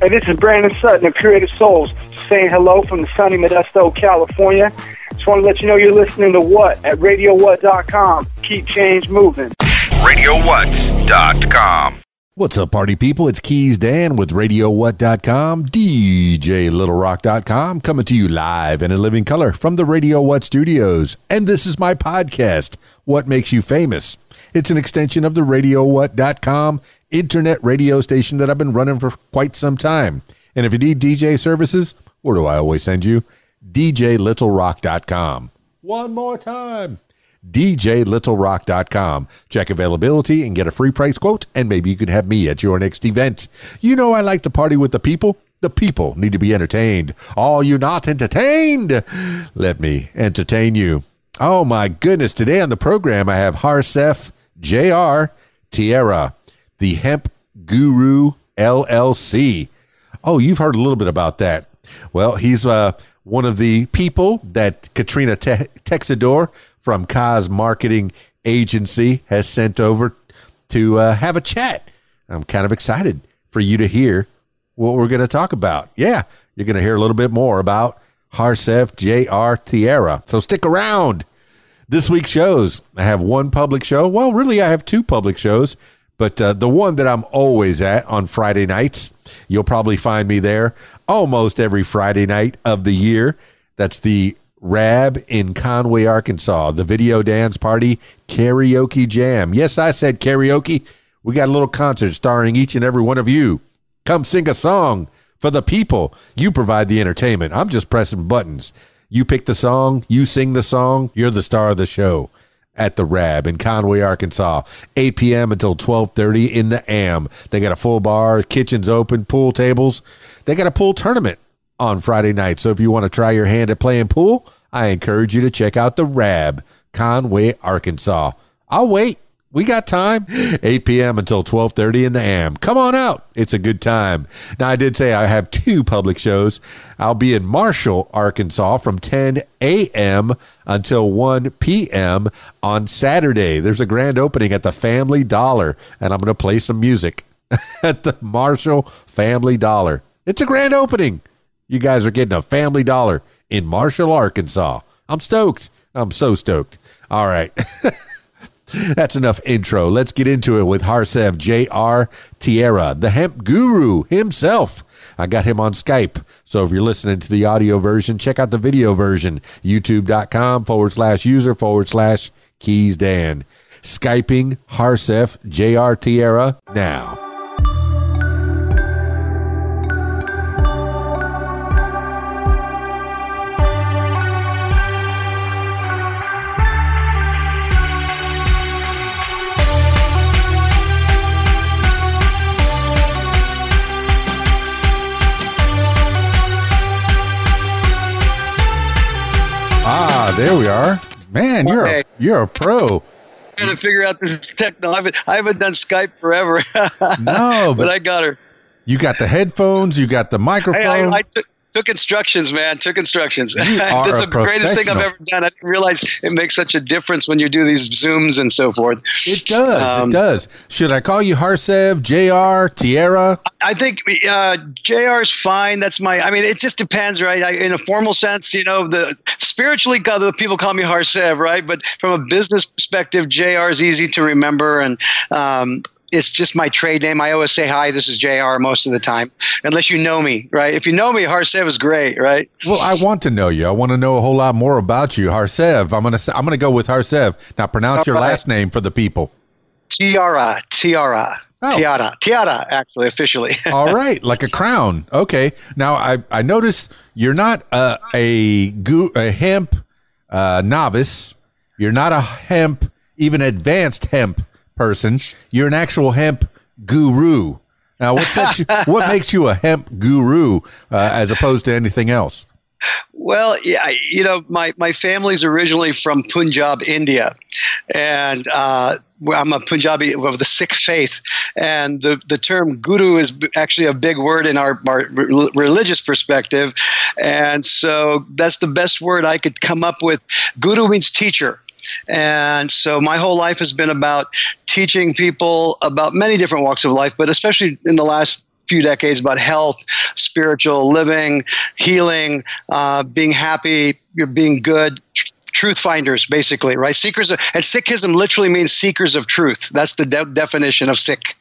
Hey, this is Brandon Sutton of Creative Souls saying hello from the sunny Modesto, California. Just want to let you know you're listening to What at RadioWhat.com. Keep change moving. RadioWhat.com. What's up, party people? It's Keys Dan with RadioWhat.com, DJLittleRock.com, coming to you live and in living color from the Radio What studios. And this is my podcast, What Makes You Famous. It's an extension of the RadioWhat.com internet radio station that I've been running for quite some time. And if you need DJ services, where do I always send you? DJLittleRock.com. One more time. DJLittleRock.com. Check availability and get a free price quote, and maybe you could have me at your next event. You know, I like to party with the people. The people need to be entertained. Are you not entertained? Let me entertain you. Oh my goodness. Today on the program, I have Harsev JR Thiara, the hemp guru LLC. Oh, you've heard a little bit about that. Well, he's uh, one of the people that Katrina Te- Texador from Kaz Marketing Agency has sent over to uh, have a chat. I'm kind of excited for you to hear what we're going to talk about. Yeah, you're going to hear a little bit more about Harsev J.R. Thiara. So stick around. This week's shows, I have one public show. Well, really, I have two public shows, but uh, the one that I'm always at on Friday nights, you'll probably find me there almost every Friday night of the year. That's the Rab in Conway, Arkansas, the Video Dance Party Karaoke Jam. Yes, I said karaoke. We got a little concert starring each and every one of you. Come sing a song for the people. You provide the entertainment. I'm just pressing buttons. You pick the song, you sing the song, you're the star of the show at the Rab in Conway, Arkansas. 8 p.m. until 12:30 in the AM. They got a full bar, kitchens open, pool tables. They got a pool tournament on Friday night. So if you want to try your hand at playing pool, I encourage you to check out the Rab, Conway, Arkansas. I'll wait. We got time. 8 p.m. until 12:30 in the AM. Come on out. It's a good time. Now I did say I have two public shows. I'll be in Marshall, Arkansas from 10 a.m. until 1 p.m. on Saturday. There's a grand opening at the Family Dollar and I'm going to play some music at the Marshall Family Dollar. It's a grand opening. You guys are getting a Family Dollar in Marshall, Arkansas. I'm stoked. I'm so stoked. All right. That's enough intro. Let's get into it with Harsev J.R. Thiara, the hemp guru himself. I got him on Skype. So if you're listening to the audio version, check out the video version. YouTube.com forward slash user forward slash keys Dan. Skyping Harsev J.R. Thiara now. There we are. Man, you're a, you're a pro. trying to figure out this techno. I haven't, I haven't done Skype forever. No, but but I got her. you got the headphones, you got the microphone. I, I took, took instructions, man. Took instructions. Are That's the greatest thing I've ever done. I didn't realize it makes such a difference when you do these zooms and so forth. it does. Um, it does. Should I call you Harsev, JR, Thiara? I think uh, is fine. That's my. I mean, it just depends, right? I, in a formal sense, you know, the spiritually, the people call me Harsev, right? But from a business perspective, JR is easy to remember, and um, it's just my trade name. I always say hi. This is JR most of the time, unless you know me, right? If you know me, Harsev is great, right? Well, I want to know you. I want to know a whole lot more about you, Harsev. I'm gonna I'm gonna go with Harsev. Now pronounce your All right. last name for the people. Tiara, tiara, Oh. tiara, tiara. Actually, officially. All right, like a crown. Okay. Now I I notice you're not a a, gu- a hemp uh, novice. You're not a hemp, even advanced hemp person. You're an actual hemp guru. Now, what sets you, what makes you a hemp guru uh, as opposed to anything else? Well, yeah, you know, my, my family's originally from Punjab, India, and uh, I'm a Punjabi of the Sikh faith, and the, the term guru is actually a big word in our, our re- religious perspective, and so that's the best word I could come up with. Guru means teacher. And so my whole life has been about teaching people about many different walks of life, but especially in the last few decades about health, spiritual living, healing, uh, being happy, being good. Truth finders, basically, right? Seekers of, and Sikhism literally means seekers of truth. That's the de- definition of Sikh.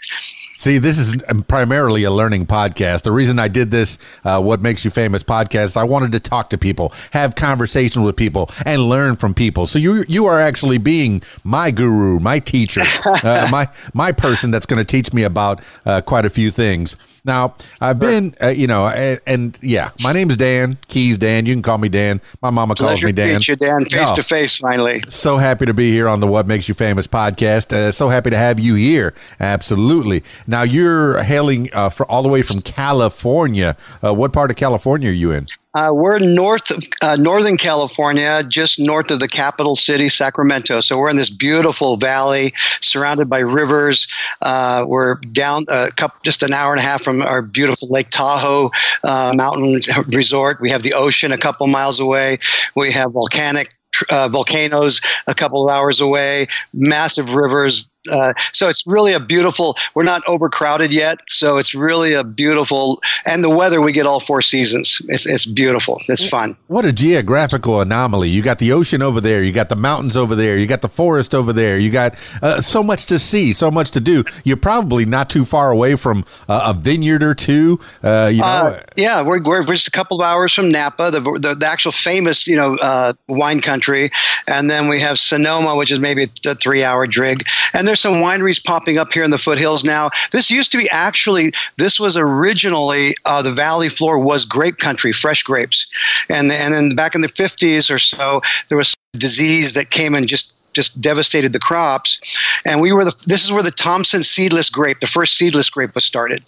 See, this is primarily a learning podcast. The reason I did this, uh, What Makes You Famous podcast, I wanted to talk to people, have conversations with people, and learn from people. So you you are actually being my guru, my teacher, uh, my my person that's going to teach me about uh, quite a few things. Now, I've been, uh, you know, and, and, yeah, my name is Dan Keys. Dan, you can call me Dan. My mama calls me Dan. To meet you, Dan, face to face, finally. So happy to be here on the What Makes You Famous podcast. Uh, so happy to have you here. Absolutely. Now you're hailing uh, for all the way from California. Uh, what part of California are you in? Uh, we're north of uh, Northern California, just north of the capital city, Sacramento. So we're in this beautiful valley surrounded by rivers. Uh, we're down a couple, just an hour and a half from our beautiful Lake Tahoe uh, mountain resort. We have the ocean a couple miles away. We have volcanic uh, volcanoes a couple of hours away, massive rivers, uh, so it's really a beautiful. We're not overcrowded yet, so it's really a beautiful. And the weather, we get all four seasons. It's it's beautiful. It's fun. What a geographical anomaly! You got the ocean over there, you got the mountains over there, you got the forest over there, you got uh, so much to see, so much to do. You're probably not too far away from uh, a vineyard or two. Uh, you know, uh, yeah, we're, we're just a couple of hours from Napa, the the, the actual famous you know uh, wine country, and then we have Sonoma, which is maybe a three hour drig, and there's there's some wineries popping up here in the foothills now. This used to be actually, this was originally uh, the valley floor was grape country, fresh grapes, and and then back in the 50s or so, there was disease that came and just just devastated the crops. And we were the this is where the Thompson seedless grape, the first seedless grape, was started.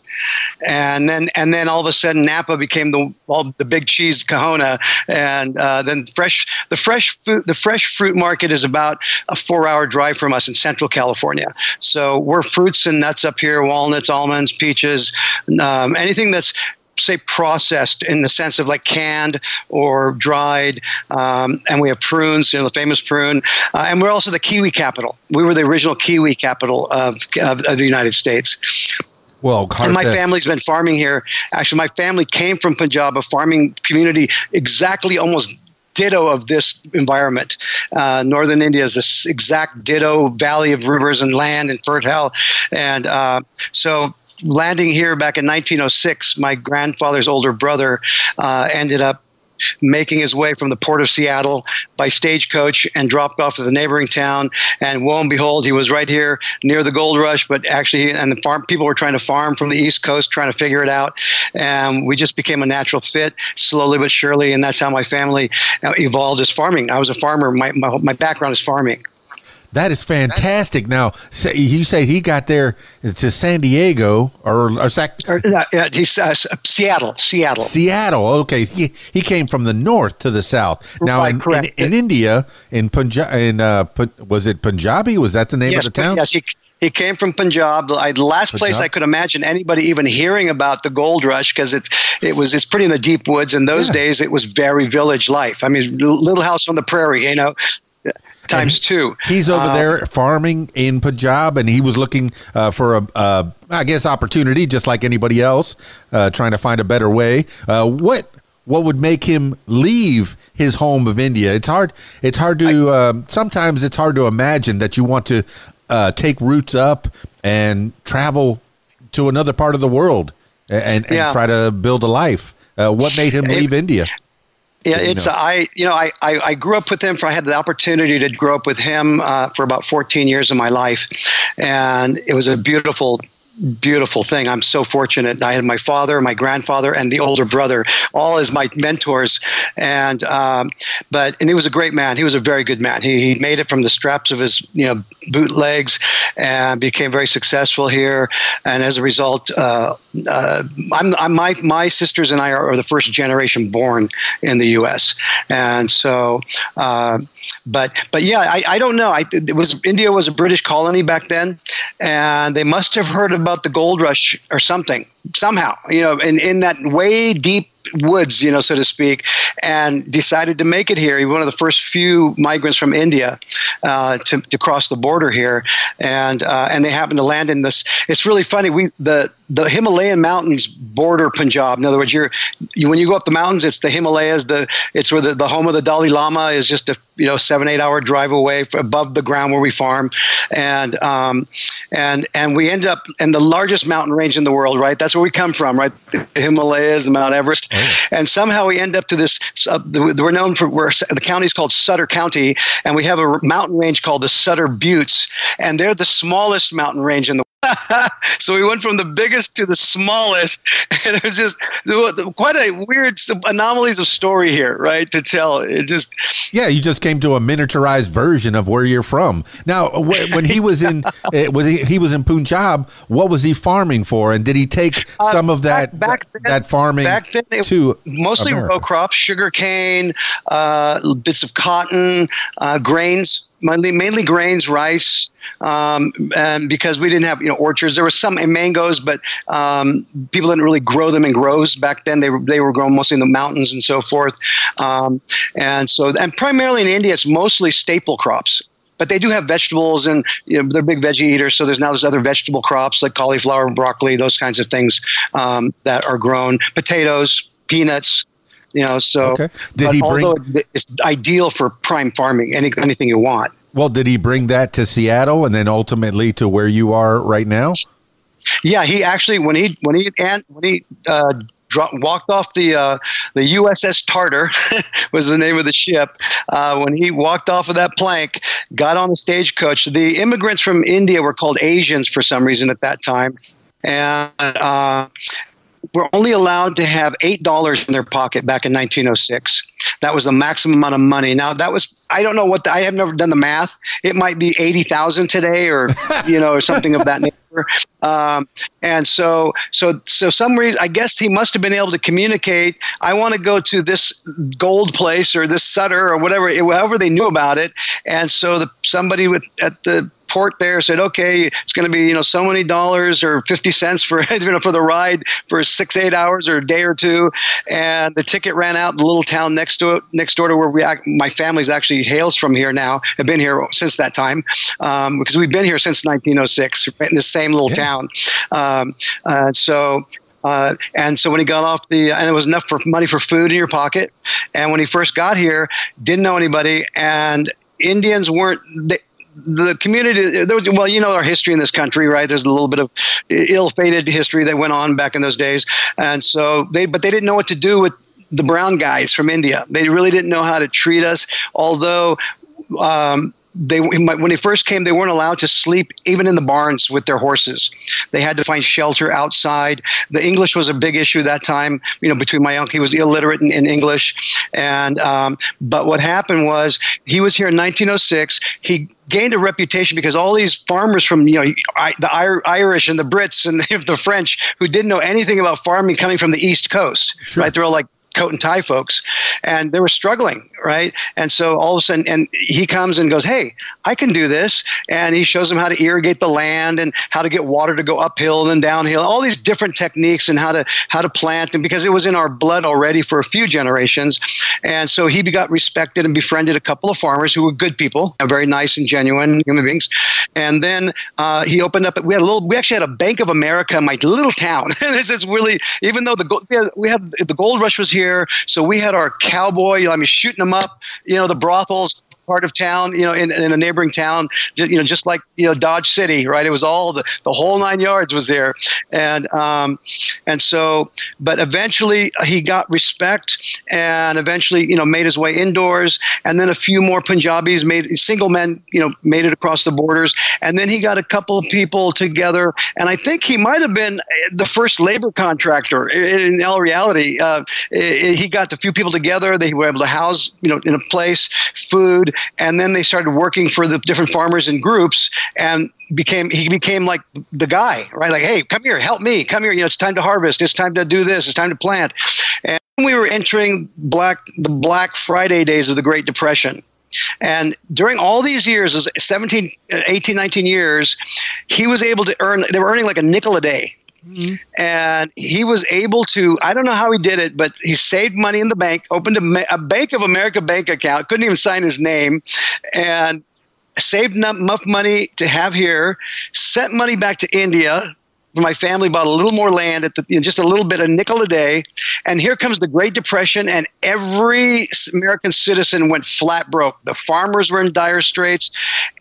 And then and then all of a sudden Napa became the all the big cheese Kahuna, and uh, then fresh the fresh fruit the fresh fruit market is about a four hour drive from us in Central California. So we're fruits and nuts up here: walnuts, almonds, peaches, um, anything that's say processed in the sense of like canned or dried. Um, and we have prunes, you know, the famous prune. Uh, and we're also the kiwi capital. We were the original kiwi capital of, of, of the United States. Well, and my family's been farming here. Actually, my family came from Punjab, a farming community exactly almost ditto of this environment. Uh, Northern India is this exact ditto valley of rivers and land and fertile. And uh, so landing here back in 1906, my grandfather's older brother uh, ended up making his way from the port of Seattle by stagecoach and dropped off to the neighboring town. And lo and behold, he was right here near the gold rush. But actually, and the farm people were trying to farm from the East Coast, trying to figure it out. And we just became a natural fit, slowly but surely. And that's how my family uh, evolved as farming. I was a farmer. My, my, my background is farming. That is fantastic. Now, say, you say he got there to San Diego or, or, Sac- or uh, he's, uh, Seattle, Seattle, Seattle. Okay, he, he came from the north to the south. Now, right, in, in, in, India, in Punjab, in uh, was it Punjabi? Was that the name yes, of the town? Yes, he, he came from Punjab. I, the last Punjab? place I could imagine anybody even hearing about the gold rush because it's it was it's pretty in the deep woods. In those yeah. days, it was very village life. I mean, little house on the prairie. You know, times he, two. He's over um, there farming in Punjab, and he was looking uh, for a, uh, I guess, opportunity, just like anybody else, uh, trying to find a better way. Uh, what what would make him leave his home of India? It's hard. It's hard to. I, um, sometimes it's hard to imagine that you want to uh, take roots up and travel to another part of the world and, and yeah. try to build a life. Uh, what made him leave India? Yeah, it's know. I you know I, I, I grew up with him. For I had the opportunity to grow up with him uh, for about 14 years of my life, and it was a beautiful beautiful thing. I'm so fortunate. I had my father, my grandfather, and the older brother, all as my mentors. And um, but and he was a great man. He was a very good man. He, he made it from the straps of his you know bootlegs and became very successful here. And as a result, uh, uh, I'm, I'm, my my sisters and I are, are, the first generation born in the U.S. And so, uh, but but yeah, I, I don't know. I it was India was a British colony back then, and they must have heard about about the gold rush or something somehow you know in, in that way deep woods, you know, so to speak, and decided to make it here. He was one of the first few migrants from India uh, to, to cross the border here, and uh, and they happened to land in this. It's really funny. We the the Himalayan mountains border Punjab. In other words, you're you, when you go up the mountains, it's the Himalayas. The it's where the, the home of the Dalai Lama is just a you know seven eight hour drive away above the ground where we farm, and um, and and we end up in the largest mountain range in the world. Right, that's where we come from. Right, the Himalayas Mount Everest, and somehow we end up to this. Uh, we're known for the county is called Sutter County, and we have a mountain range called the Sutter Buttes, and they're the smallest mountain range in the so we went from the biggest to the smallest, and it was just quite a weird anomalies of story here, right? To tell it just yeah, you just came to a miniaturized version of where you're from. Now, when he was in eh, when he was in Punjab, what was he farming for, and did he take uh, some of that back, back then, that farming back then to mostly America? row crops, sugar cane, uh, bits of cotton, uh, grains mainly mainly grains, rice, um, and because we didn't have you know orchards. There were some mangoes, but um, people didn't really grow them in groves back then. They were they were grown mostly in the mountains and so forth. Um, and so and primarily in India, it's mostly staple crops. But they do have vegetables, and you know, they're big veggie eaters. So there's now there's other vegetable crops like cauliflower, broccoli, those kinds of things um, that are grown. Potatoes, peanuts, you know, so okay. did he bring? It's ideal for prime farming. Any, anything you want. Well, did he bring that to Seattle and then ultimately to where you are right now? Yeah, he actually when he when he and when he uh, dropped, walked off the uh, the USS Tartar was the name of the ship. Uh, when he walked off of that plank, got on the stagecoach. The immigrants from India were called Asians for some reason at that time, and uh, were only allowed to have eight dollars in their pocket back in 1906. That was the maximum amount of money. Now that was I don't know what the, I have never done the math. It might be eighty thousand today, or you know, or something of that nature. Um, and so, so, so some reason I guess he must have been able to communicate. I want to go to this gold place or this Sutter or whatever, however they knew about it. And so the somebody with at the port there said, okay, it's going to be you know so many dollars or fifty cents for you know for the ride for six eight hours or a day or two, and the ticket ran out in the little town next to it, next door to where we my family's actually hails from here now. Have been here since that time um, because we've been here since 1906 right in the same little yeah. town. Um, uh, so uh, and so when he got off the, and it was enough for money for food in your pocket. And when he first got here, didn't know anybody, and Indians weren't. They, the community there was, well you know our history in this country right there's a little bit of ill-fated history that went on back in those days and so they but they didn't know what to do with the brown guys from India. They really didn't know how to treat us, although um, they when they first came they weren't allowed to sleep even in the barns with their horses. They had to find shelter outside. The english was a big issue that time you know between my uncle he was illiterate in, in english. And um, but what happened was he was here in 1906 he gained a reputation because all these farmers from you know the Irish and the Brits and the French who didn't know anything about farming coming from the East Coast, sure. right? They're all like coat and tie folks, and they were struggling, right? And so all of a sudden, and he comes and goes, "Hey, I can do this," and he shows them how to irrigate the land and how to get water to go uphill and then downhill, all these different techniques and how to how to plant, and because it was in our blood already for a few generations, and so he got respected and befriended a couple of farmers who were good people, very nice and genuine human beings, and then uh, he opened up. We had a little. We actually had a Bank of America in my little town. this is really, even though the gold, we had, we had the gold rush was here. So we had our cowboy, I mean, shooting up, you know, the brothels, part of town, you know, in, in a neighboring town, you know, just like you know Dodge City, right? It was all the, the whole nine yards was there, and um, and so, but eventually he got respect, and eventually you know made his way indoors, and then a few more Punjabis made single men, you know, made it across the borders, and then he got a couple of people together, and I think he might have been the first labor contractor in, in all reality. Uh, he got a few people together; they were able to house, you know, in a place, food, and then they started working for the different farmers in groups and became he became like the guy right? Like hey come here help me come here. You know it's time to harvest. It's time to do this. It's time to plant. And we were entering black the black friday days of the great depression. And during all these years 17 18 19 years he was able to earn they were earning like a nickel a day Mm-hmm. And he was able to, I don't know how he did it, but he saved money in the bank, opened a, a Bank of America bank account, couldn't even sign his name, and saved enough money to have here, sent money back to India, my family bought a little more land at the, just a little bit, a nickel a day. And here comes the Great Depression, and every American citizen went flat broke. The farmers were in dire straits,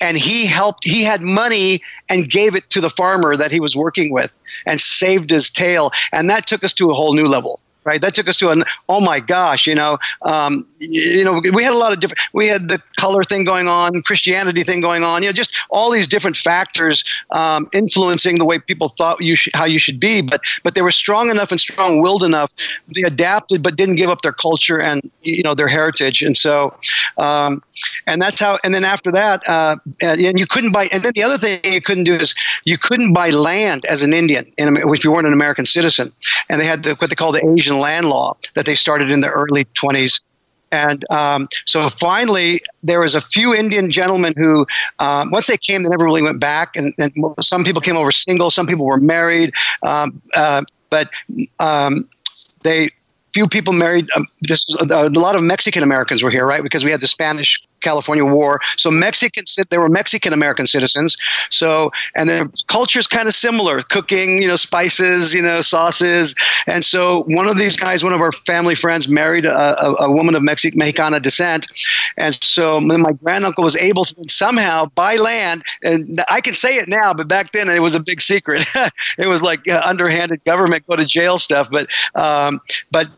and he helped. He had money and gave it to the farmer that he was working with, and saved his tail. And that took us to a whole new level right? That took us to an oh my gosh, you know, um, you know, we had a lot of different. We had the color thing going on, Christianity thing going on, you know, just all these different factors um, influencing the way people thought you should, how you should be. But but they were strong enough and strong-willed enough. They adapted, but didn't give up their culture and you know their heritage. And so, um, and that's how. And then after that, uh, and you couldn't buy. And then the other thing you couldn't do is you couldn't buy land as an Indian in, if you weren't an American citizen. And they had the, what they call the Asian land law that they started in the early 20s. And um, so finally, there was a few Indian gentlemen who, um, once they came, they never really went back. And, and, some people came over single, some people were married. Um, uh, but um, they few people married. Um, this, a lot of Mexican Americans were here, right? Because we had the Spanish California War. So Mexican, there were Mexican American citizens. So and their culture is kind of similar, cooking, you know, spices, you know, sauces. And so one of these guys, one of our family friends, married a, a, a woman of Mexic- Mexicana descent, and so my granduncle was able to somehow buy land. And I can say it now, but back then it was a big secret. it was like uh, underhanded government go to jail stuff. But um, but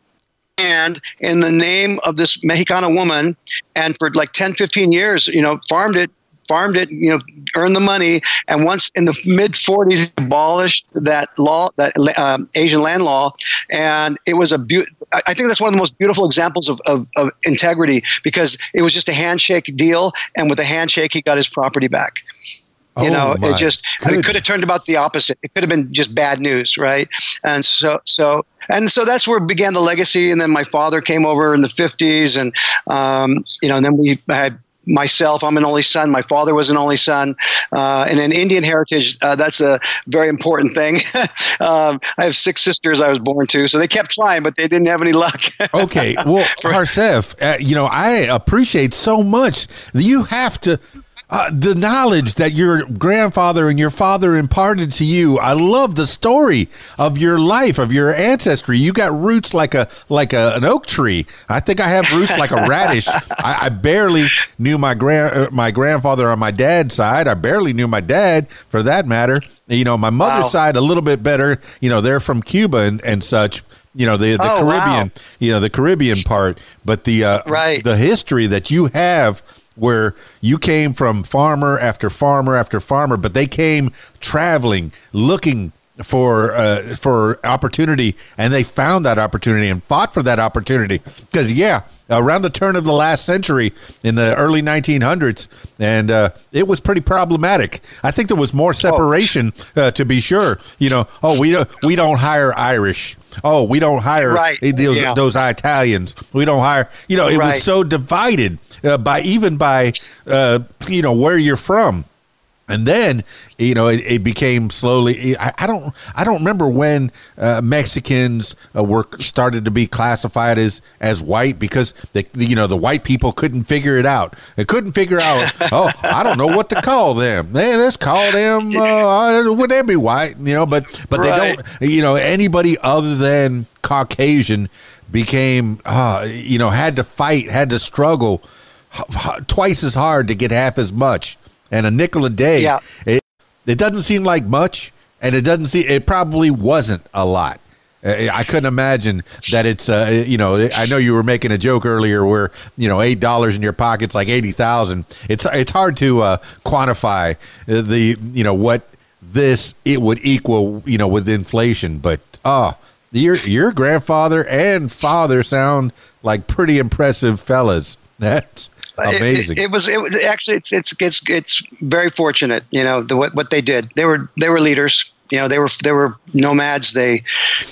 land in the name of this Mexicana woman, and for like 10, 15 years, you know, farmed it, farmed it, you know, earned the money, and once in the mid 40s, abolished that law, that um, Asian land law, and it was a be- I think that's one of the most beautiful examples of, of, of integrity because it was just a handshake deal, and with a handshake, he got his property back. You oh know, it just I mean, could have turned about the opposite. It could have been just bad news, right? And so, so, and so that's where began the legacy. And then my father came over in the '50s, and um, you know, and then we had myself i'm an only son my father was an only son uh, and in indian heritage uh, that's a very important thing um, i have six sisters i was born to so they kept trying but they didn't have any luck okay well harsev uh, you know i appreciate so much you have to uh, the knowledge that your grandfather and your father imparted to you. I love the story of your life, of your ancestry. You got roots like a like a, an oak tree. I think I have roots like a radish. I, I, barely knew my grand uh, my grandfather on my dad's side. I barely knew my dad, for that matter. You know, my mother's wow. side a little bit better. You know, they're from Cuba and, and such you know the the oh, Caribbean, wow. you know the Caribbean part, but the uh, right. the history that you have where you came from farmer after farmer after farmer, but they came traveling, looking for uh, for opportunity, and they found that opportunity and fought for that opportunity. Because yeah, around the turn of the last century, in the early 1900s, and uh, it was pretty problematic. I think there was more separation, uh, to be sure. You know, oh we don't we don't hire Irish. Oh, we don't hire right. those, yeah. those Italians. We don't hire. You know, it right. was so divided uh, by even by uh, you know where you're from and then you know it, it became slowly I, I, don't i don't remember when uh, mexicans uh, were started to be classified as as white because the you know the white people couldn't figure it out they couldn't figure out oh i don't know what to call them man let's call them uh, would they be white you know but but right. they don't you know anybody other than caucasian became uh, you know had to fight had to struggle twice as hard to get half as much. And a nickel a day, yeah. it, it doesn't seem like much, and it doesn't see it probably wasn't a lot. I couldn't imagine that it's uh, you know I know you were making a joke earlier where you know eight dollars in your pocket's like eighty thousand. It's it's hard to uh, quantify the you know what this it would equal you know with inflation, but ah. Uh, your your grandfather and father sound like pretty impressive fellas. That's Amazing. It, it, was. It was actually. It's. It's. It's. It's very fortunate. You know the what what they did. They were. They were leaders. You know they were. They were nomads. They.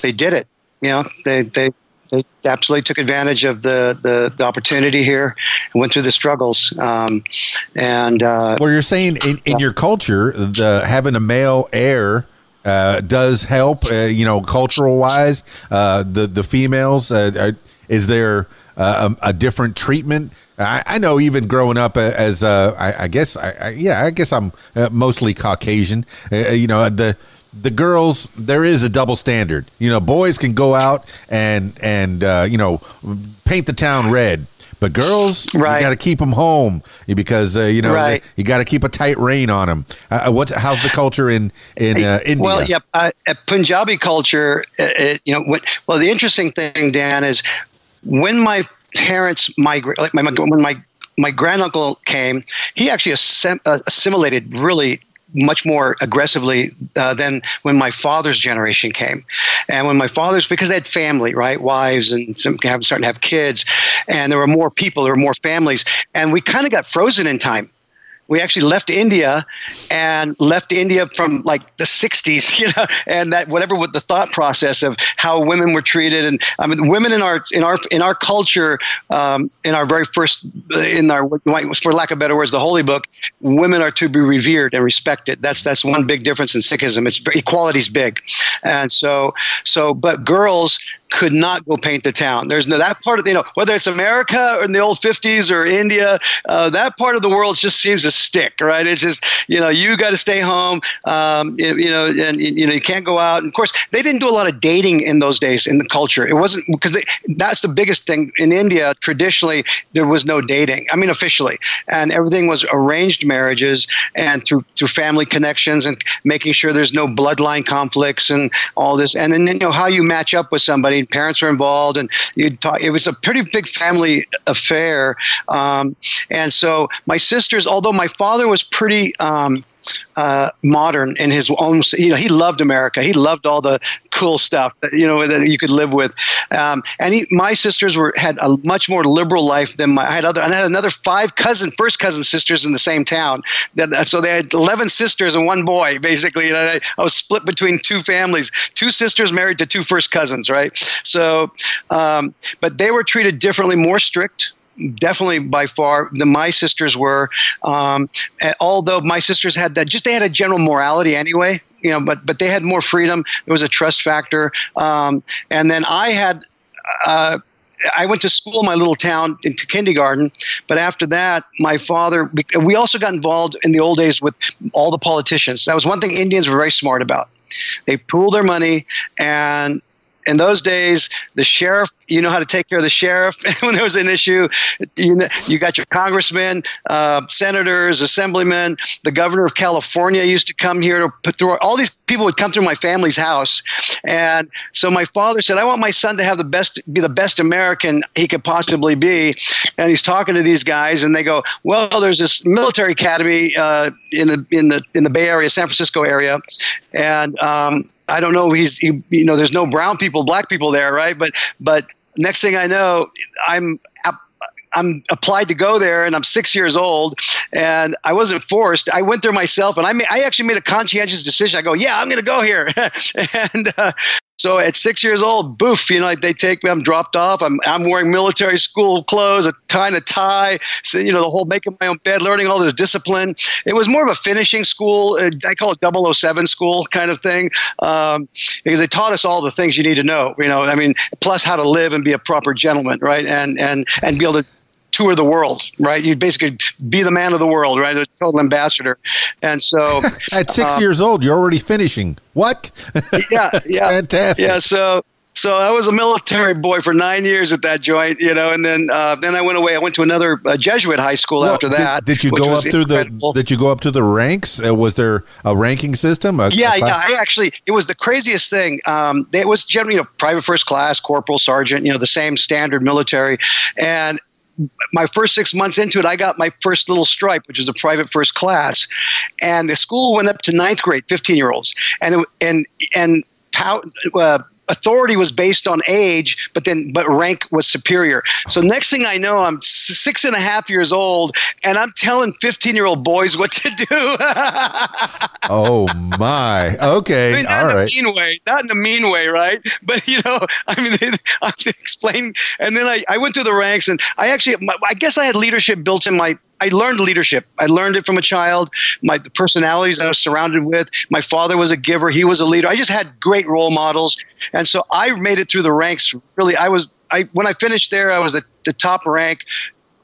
They did it. You know they. They. They absolutely took advantage of the, the, the opportunity here and went through the struggles. Um, and uh, well, you're saying in, in your culture, the having a male heir uh, does help. Uh, you know, cultural wise, uh, the the females. Uh, is there uh, a, a, different treatment? I, I, know even growing up as uh, I, I, guess I, I, yeah I guess I'm mostly Caucasian. you know the the girls there is a double standard. You know, boys can go out and and you know paint the town red but girls, right. you got to keep them home because uh, you know right. you got to keep a tight rein on them. Uh, uh what? How's the culture in in uh, India? Well, yeah, uh, Punjabi culture. Uh, it, you know, what, well, the interesting thing, Dan, is when my parents migrate, like my, when my my granduncle came, he actually assim- assimilated really much more aggressively uh, than when my father's generation came. And when my father's, because they had family, right? Wives and some have, starting to have kids. And there were more people, there were more families. And we kind of got frozen in time we actually left India and left India from like the 60s, you know, and that whatever with the thought process of how women were treated. And I mean, women in our, in our, in our culture, um, in our very first, in our, for lack of better words, the holy book, women are to be revered and respected. That's, that's one big difference in Sikhism. It's equality is big. And so, so, but girls, could not go paint the town. There's no that part of you know whether it's America or in the old 50s or India, uh, that part of the world just seems to stick, right? It's just you know you got to stay home, um, you, you, know, and you know you can't go out. And of course, they didn't do a lot of dating in those days in the culture. It wasn't because that's the biggest thing in India. Traditionally, there was no dating. I mean, officially, and everything was arranged marriages and through through family connections and making sure there's no bloodline conflicts and all this. And then you know how you match up with somebody parents were involved, and you'd talk. It was a pretty big family affair. Um, and so my sisters, although my father was pretty. Um, uh, modern in his own. You know, he loved America. He loved all the cool stuff that you know that you could live with. Um, and he, my sisters were had a much more liberal life than my. I had other. I had another five cousin, first cousin sisters in the same town. That, so they had eleven sisters and one boy. Basically, know, I, I, was split between two families. Two sisters married to two first cousins, right? So, um, but they were treated differently, more strict definitely by far than my sisters were. Um, although my sisters had that, just they had a general morality anyway. You know, but but they had more freedom. There was a trust factor, um, and then I had. Uh, I went to school in my little town into kindergarten, but after that, my father. We also got involved in the old days with all the politicians. That was one thing Indians were very smart about. They pooled their money and in those days, the sheriff, you know how to take care of the sheriff when there was an issue. You, know, you got your congressmen, uh, senators, assemblymen. The governor of California used to come here to put through. All these people would come through my family's house, and so my father said, "I want my son to have the best, be the best American he could possibly be." And he's talking to these guys, and they go, "Well, there's this military academy uh, in the in the in the Bay Area, San Francisco area, and." Um, I don't know. He's he, you know, there's no brown people, black people there, right? But but next thing I know, I'm I'm applied to go there, and I'm six years old, and I wasn't forced. I went there myself, and I made, I actually made a conscientious decision. I go, yeah, I'm going to go here, and uh, so at six years old, boof, you know, like they take me, I'm dropped off. I'm, I'm wearing military school clothes, a tie and a tie, so, you know, the whole making my own bed, learning all this discipline. It was more of a finishing school. Uh, I call it 007 school kind of thing um, because they taught us all the things you need to know, you know, I mean, plus how to live and be a proper gentleman, right? And, and, and be able to tour the world, right? You'd basically be the man of the world, right? A total ambassador. And so at six um, years old, you're already finishing. What? yeah, yeah, fantastic. Yeah, so. So I was a military boy for nine years at that joint, you know, and then uh, then I went away. I went to another uh, Jesuit high school well, after that. Did, did you go up through incredible. the? Did you go up to the ranks? Uh, was there a ranking system? A, yeah, a yeah. I actually, it was the craziest thing. Um, it was generally, you know, private first class, corporal, sergeant, you know, the same standard military, and my first six months into it, I got my first little stripe, which is a private first class, and the school went up to ninth grade, fifteen year olds, and it, and and. Uh, authority was based on age, but then but rank was superior. So next thing I know, I'm six and a half years old, and I'm telling 15 year old boys what to do. oh my! Okay, I mean, all right. mean way, not in a mean way, right? But you know, I mean, I'm explaining, and then I, I went through the ranks, and I actually, I guess I had leadership built in my I learned leadership. I learned it from a child. My the personalities that I was surrounded with. My father was a giver. He was a leader. I just had great role models, and so I made it through the ranks. Really, I was. I when I finished there, I was at the top rank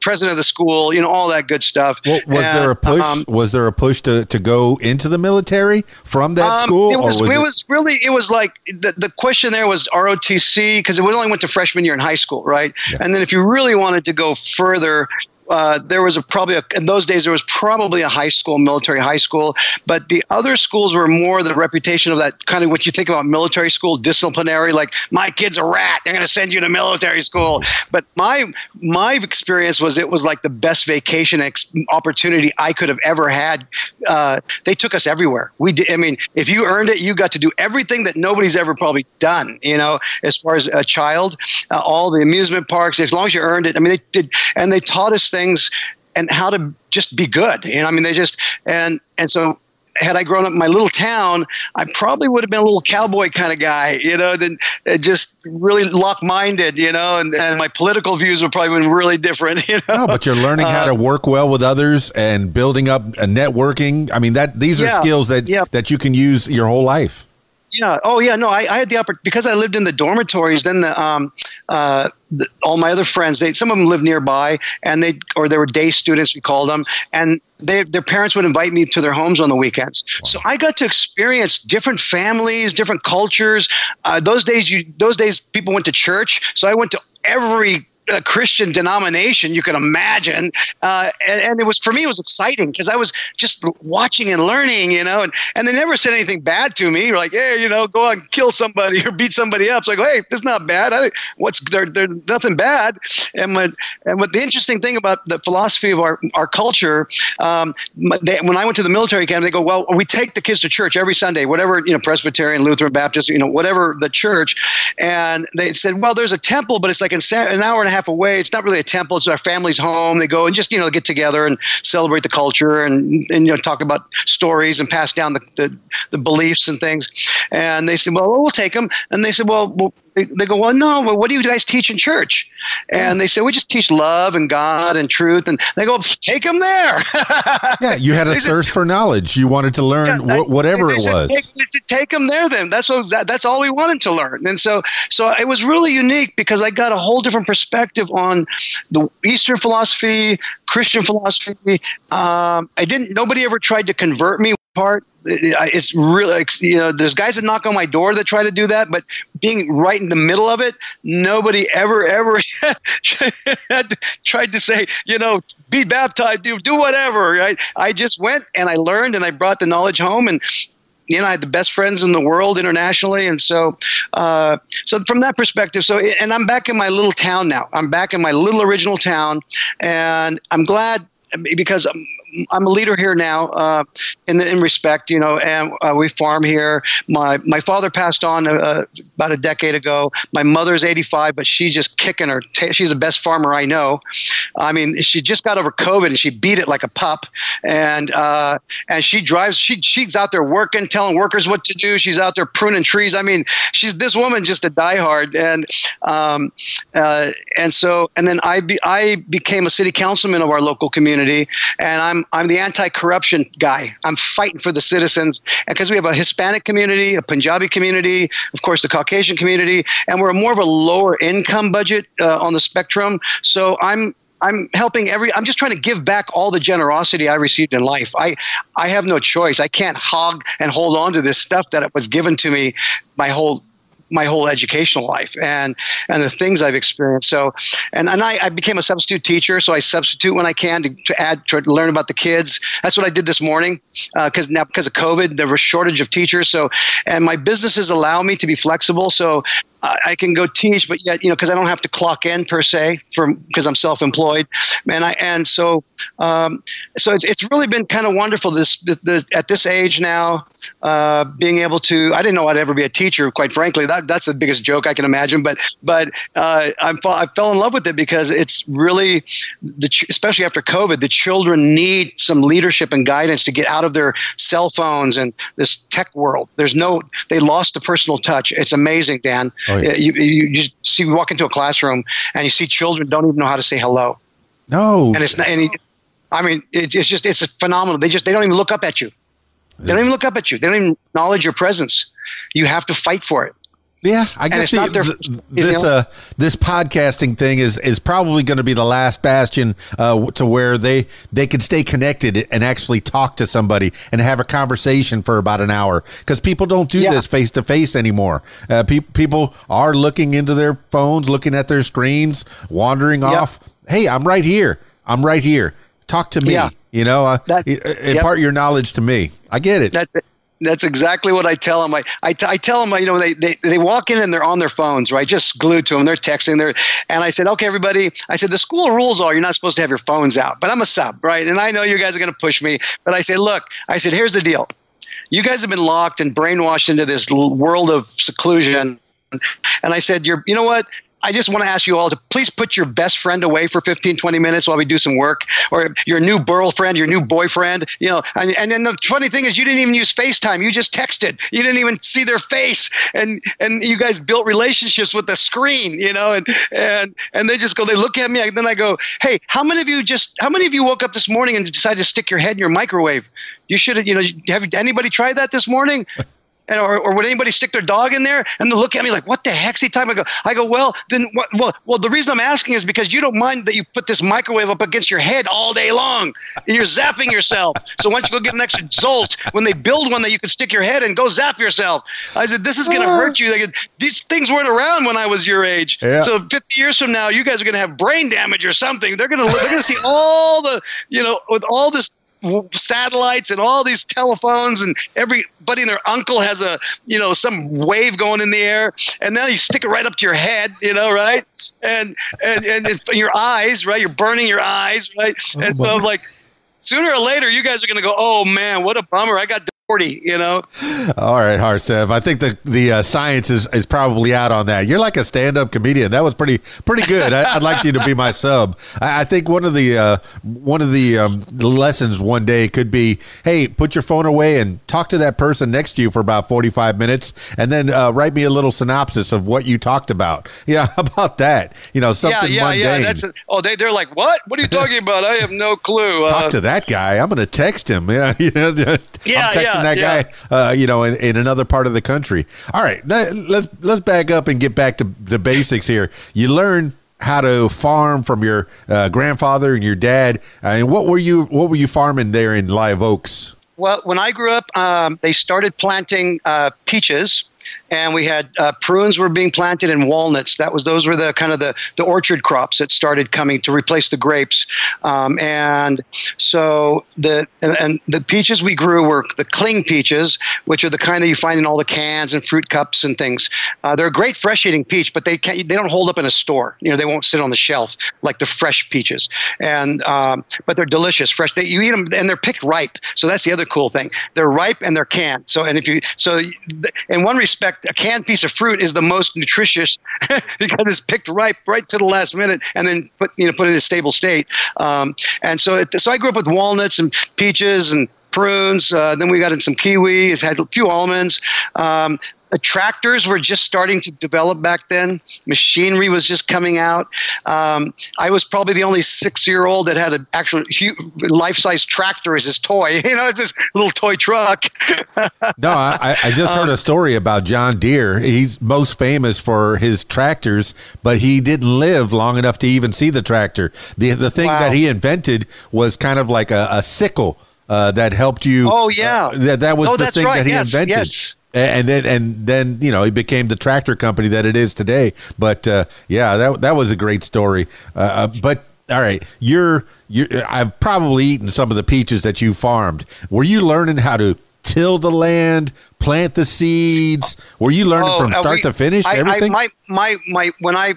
president of the school, you know, all that good stuff. Well, was and, there a push? Um, was there a push to, to go into the military from that um, school? It was, was it, it was really, it was like the, the question there was ROTC because it only went to freshman year in high school, right? Yeah. And then if you really wanted to go further, uh, there was a, probably a, in those days there was probably a high school, military high school, but the other schools were more the reputation of that kind of what you think about military school, disciplinary, like my kid's a rat, they're going to send you to military school. But my my experience was it was like the best vacation ex- opportunity I could have ever had. Uh, they took us everywhere. We did. I mean, if you earned it, you got to do everything that nobody's ever probably done. You know, as far as a child, uh, all the amusement parks, as long as you earned it. I mean, they did, and they taught us things and how to just be good. You know, I mean, they just and and so had I grown up in my little town, I probably would have been a little cowboy kind of guy, you know, then uh, just really lock minded, you know, and, and my political views would probably been really different, you know. No, but you're learning how to uh, work well with others and building up a networking. I mean, that these are yeah, skills that yeah. that you can use your whole life. Yeah. Oh, yeah. No, I, I had the opportunity because I lived in the dormitories. Then the, um, uh, the, all my other friends, they some of them lived nearby, and they or they were day students, we called them, and they, their parents would invite me to their homes on the weekends. Wow. So I got to experience different families, different cultures. Uh, those days, you those days people went to church, so I went to every a Christian denomination you can imagine. Uh, and, and, it was for me, it was exciting because I was just watching and learning, you know. And, and they never said anything bad to me. Like, hey, you know, go on, kill somebody or beat somebody up. It's like, hey, that's not bad. I, what's they're, they're nothing bad. And what and what the interesting thing about the philosophy of our our culture, um, they, when I went to the military academy, they go, well, we take the kids to church every Sunday, whatever you know, Presbyterian, Lutheran, Baptist, you know, whatever the church. And they said, well, there's a temple, but it's like an hour and a half away. It's not really a temple. It's our family's home. They go and just you know get together and celebrate the culture and, and you know talk about stories and pass down the, the, the beliefs and things. And they said, well, we'll take them. And they said, well, well they, they go, well, no, well, what do you guys teach in church? And they say, we just teach love and God and truth. And they go, take them there. yeah, you had a thirst said, for knowledge. You wanted to learn yeah, whatever it was. Take, take, them there then. That's what, that's all we wanted to learn. And so, so it was really unique because I got a whole different perspective on the Eastern philosophy, Christian philosophy. Um, I didn't, nobody ever tried to convert me part it's really you know there's guys that knock on my door that try to do that but being right in the middle of it nobody ever ever tried to say you know be baptized do do whatever right i just went and i learned and i brought the knowledge home and you know, I had the best friends in the world internationally, and so, uh, so from that perspective, so and I'm back in my little town now. I'm back in my little original town, and I'm glad because I'm a leader here now uh, in in respect, you know, and uh, we farm here. My my father passed on uh, about a decade ago. My mother's 85, but she's just kicking her. T- she's the best farmer I know. I mean, she just got over COVID and she beat it like a pup. And uh, and she drives. She she's out there working, telling workers what to do. She's out there pruning trees. I mean, she's this woman just a diehard. And um, uh, and so and then I be, I became a city councilman of our local community, and I'm I'm the anti-corruption guy. I'm fighting for the citizens, because we have a Hispanic community, a Punjabi community, of course, the Caucasian community, and we're more of a lower income budget uh, on the spectrum. So I'm I'm helping every I'm just trying to give back all the generosity I received in life. I I have no choice. I can't hog and hold on to this stuff that was given to me my whole my whole educational life and and the things I've experienced. So, and and I, I became a substitute teacher, so I substitute when I can to, to add to learn about the kids. That's what I did this morning because uh, now because of COVID, there was shortage of teachers. So, and my businesses allow me to be flexible. So I can go teach, but yet you know because I don't have to clock in per se from because I'm self-employed, and I and so um, so it's it's really been kind of wonderful this the, the, at this age now uh, being able to I didn't know I'd ever be a teacher quite frankly that that's the biggest joke I can imagine but but uh, I'm I fell in love with it because it's really the especially after COVID the children need some leadership and guidance to get out of their cell phones and this tech world. There's no they lost the personal touch. It's amazing, Dan. Oh, yeah. you, you just see, we walk into a classroom and you see children don't even know how to say hello. No. And it's not, and he, I mean, it, it's just it's phenomenal. They just they don't even look up at you. They don't even look up at you. They don't even acknowledge your presence. You have to fight for it. Yeah, I guess the, their, the, this uh, this podcasting thing is is probably going to be the last bastion uh, to where they they can stay connected and actually talk to somebody and have a conversation for about an hour because people don't do yeah. this face to face anymore. Uh, pe- people are looking into their phones, looking at their screens, wandering yep. off. Hey, I'm right here. I'm right here. Talk to me. Yeah. You know, uh, that, impart yep. your knowledge to me. I get it. That, that's exactly what I tell them. I, I, t- I tell them, you know, they, they, they walk in and they're on their phones, right? Just glued to them. They're texting. They're, and I said, okay, everybody. I said, the school rules are you're not supposed to have your phones out, but I'm a sub, right? And I know you guys are going to push me, but I say, look, I said, here's the deal. You guys have been locked and brainwashed into this world of seclusion. And I said, you're, you know what? I just want to ask you all to please put your best friend away for 15, 20 minutes while we do some work, or your new girlfriend, your new boyfriend, you know. And, and then the funny thing is, you didn't even use FaceTime. You just texted. You didn't even see their face, and and you guys built relationships with the screen, you know. And and and they just go, they look at me, and then I go, hey, how many of you just, how many of you woke up this morning and decided to stick your head in your microwave? You should have, you know, have anybody tried that this morning? And, or, or would anybody stick their dog in there and they look at me like, what the heck's he talking about? I go, I go, well, then what? Well, well, the reason I'm asking is because you don't mind that you put this microwave up against your head all day long and you're zapping yourself. so why don't you go get an extra Zolt when they build one that you can stick your head and go zap yourself? I said, this is going to uh. hurt you. These things weren't around when I was your age. Yeah. So 50 years from now, you guys are going to have brain damage or something. They're going to, they're going to see all the, you know, with all this satellites and all these telephones and everybody and their uncle has a you know some wave going in the air. And now you stick it right up to your head you know right? And and and, and your eyes right? You're burning your eyes right? Oh, and so I'm like sooner or later you guys are going to go oh man what a bummer. I got 40, you know. All right, Harsev. I think the the uh, science is, is probably out on that. You're like a stand up comedian. That was pretty pretty good. I, would like you to be my sub. I, I think one of the uh, one of the, um, the lessons one day could be, hey, put your phone away and talk to that person next to you for about 45 minutes, and then uh, write me a little synopsis of what you talked about. Yeah, about that? You know, something yeah, yeah, mundane. Yeah, that's a, oh, they they're like, what? What are you talking about? I have no clue. talk uh, to that guy. I'm going to text him. Yeah, you know, yeah, yeah that yeah. guy, uh, you know, in, in, another part of the country. All right, let's let's back up and get back to the basics here. You learn how to farm from your uh, grandfather and your dad. And what were you what were you farming there in Live Oaks? Well, when I grew up, um, they started planting uh, peaches and we had uh, prunes were being planted and walnuts. That was those were the kind of the, the orchard crops that started coming to replace the grapes. Um, and so the and, and, the peaches we grew were the cling peaches, which are the kind that you find in all the cans and fruit cups and things. Uh, they're a great fresh eating peach, but they can't, they don't hold up in a store. You know, they won't sit on the shelf like the fresh peaches. And um, but they're delicious, fresh. They, you eat them and they're picked ripe. So that's the other cool thing. They're ripe and they're canned. So and if you so in one respect respect, a canned piece of fruit is the most nutritious because it's picked ripe right to the last minute and then put you know put in a stable state. Um, and so it, so I grew up with walnuts and peaches and prunes. Uh, then we got in some kiwi. kiwis, had a few almonds. Um, tractors were just starting to develop back then. Machinery was just coming out. Um, I was probably the only six-year-old that had an actual life-size tractor as his toy. You know, it's this little toy truck. no, I, I just heard a story about John Deere. He's most famous for his tractors, but he didn't live long enough to even see the tractor. the The thing wow. that he invented was kind of like a, a sickle uh, that helped you. Oh yeah, uh, that that was oh, the thing right. that he yes, invented. Yes and then and then you know he became the tractor company that it is today. But uh, yeah, that that was a great story. Uh, uh but all right, you're you I've probably eaten some of the peaches that you farmed. Were you learning how to till the land, plant the seeds? Were you learning oh, from start we, to finish? I, everything. I, my my my when I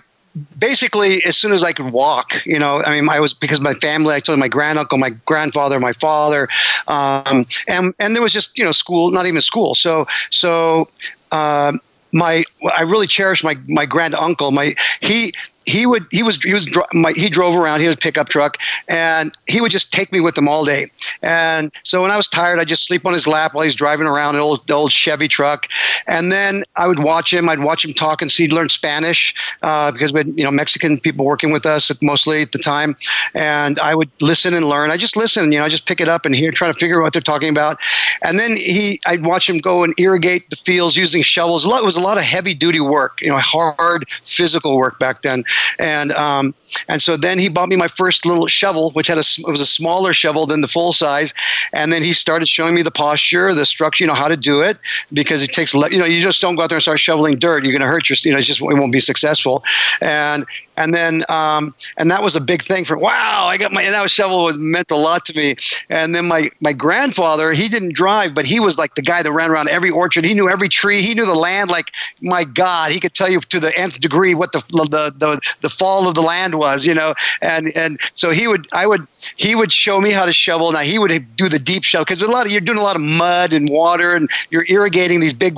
basically as soon as I could walk, you know, I mean, I was because my family. I told my granduncle, my grandfather, my father, um, and and there was just you know school, not even school. So so. Um, my I really cherish my my grand uncle. My he he would he was he was my, he drove around. He had a pickup truck, and he would just take me with him all day. And so when I was tired, I'd just sleep on his lap while he's driving around an old old Chevy truck. And then I would watch him. I'd watch him talk and see he'd learn Spanish uh, because we had you know Mexican people working with us at, mostly at the time, and I would listen and learn. I just listen, you know, I just pick it up and hear, try to figure out what they're talking about. And then he, I'd watch him go and irrigate the fields using shovels. It was a lot of heavy duty work, you know, hard physical work back then. And um, and so then he bought me my first little shovel, which had a it was a smaller shovel than the full size. And then he started showing me the posture, the structure, you know, how to do it because it takes, you know, you just don't go out there and start shoveling dirt. You're going to hurt your, you know, it just it won't be successful. And and then um, and that was a big thing for wow i got my and that shovel was meant a lot to me. And then my my grandfather he didn't drive but he was like the guy that ran around every orchard. He knew every tree. He knew the land. Like my god he could tell you to the nth degree what the the the, the fall of the land was you know? And and so he would i would he would show me how to shovel. Now he would do the deep shovel because a lot of you're doing a lot of mud and water and you're irrigating these big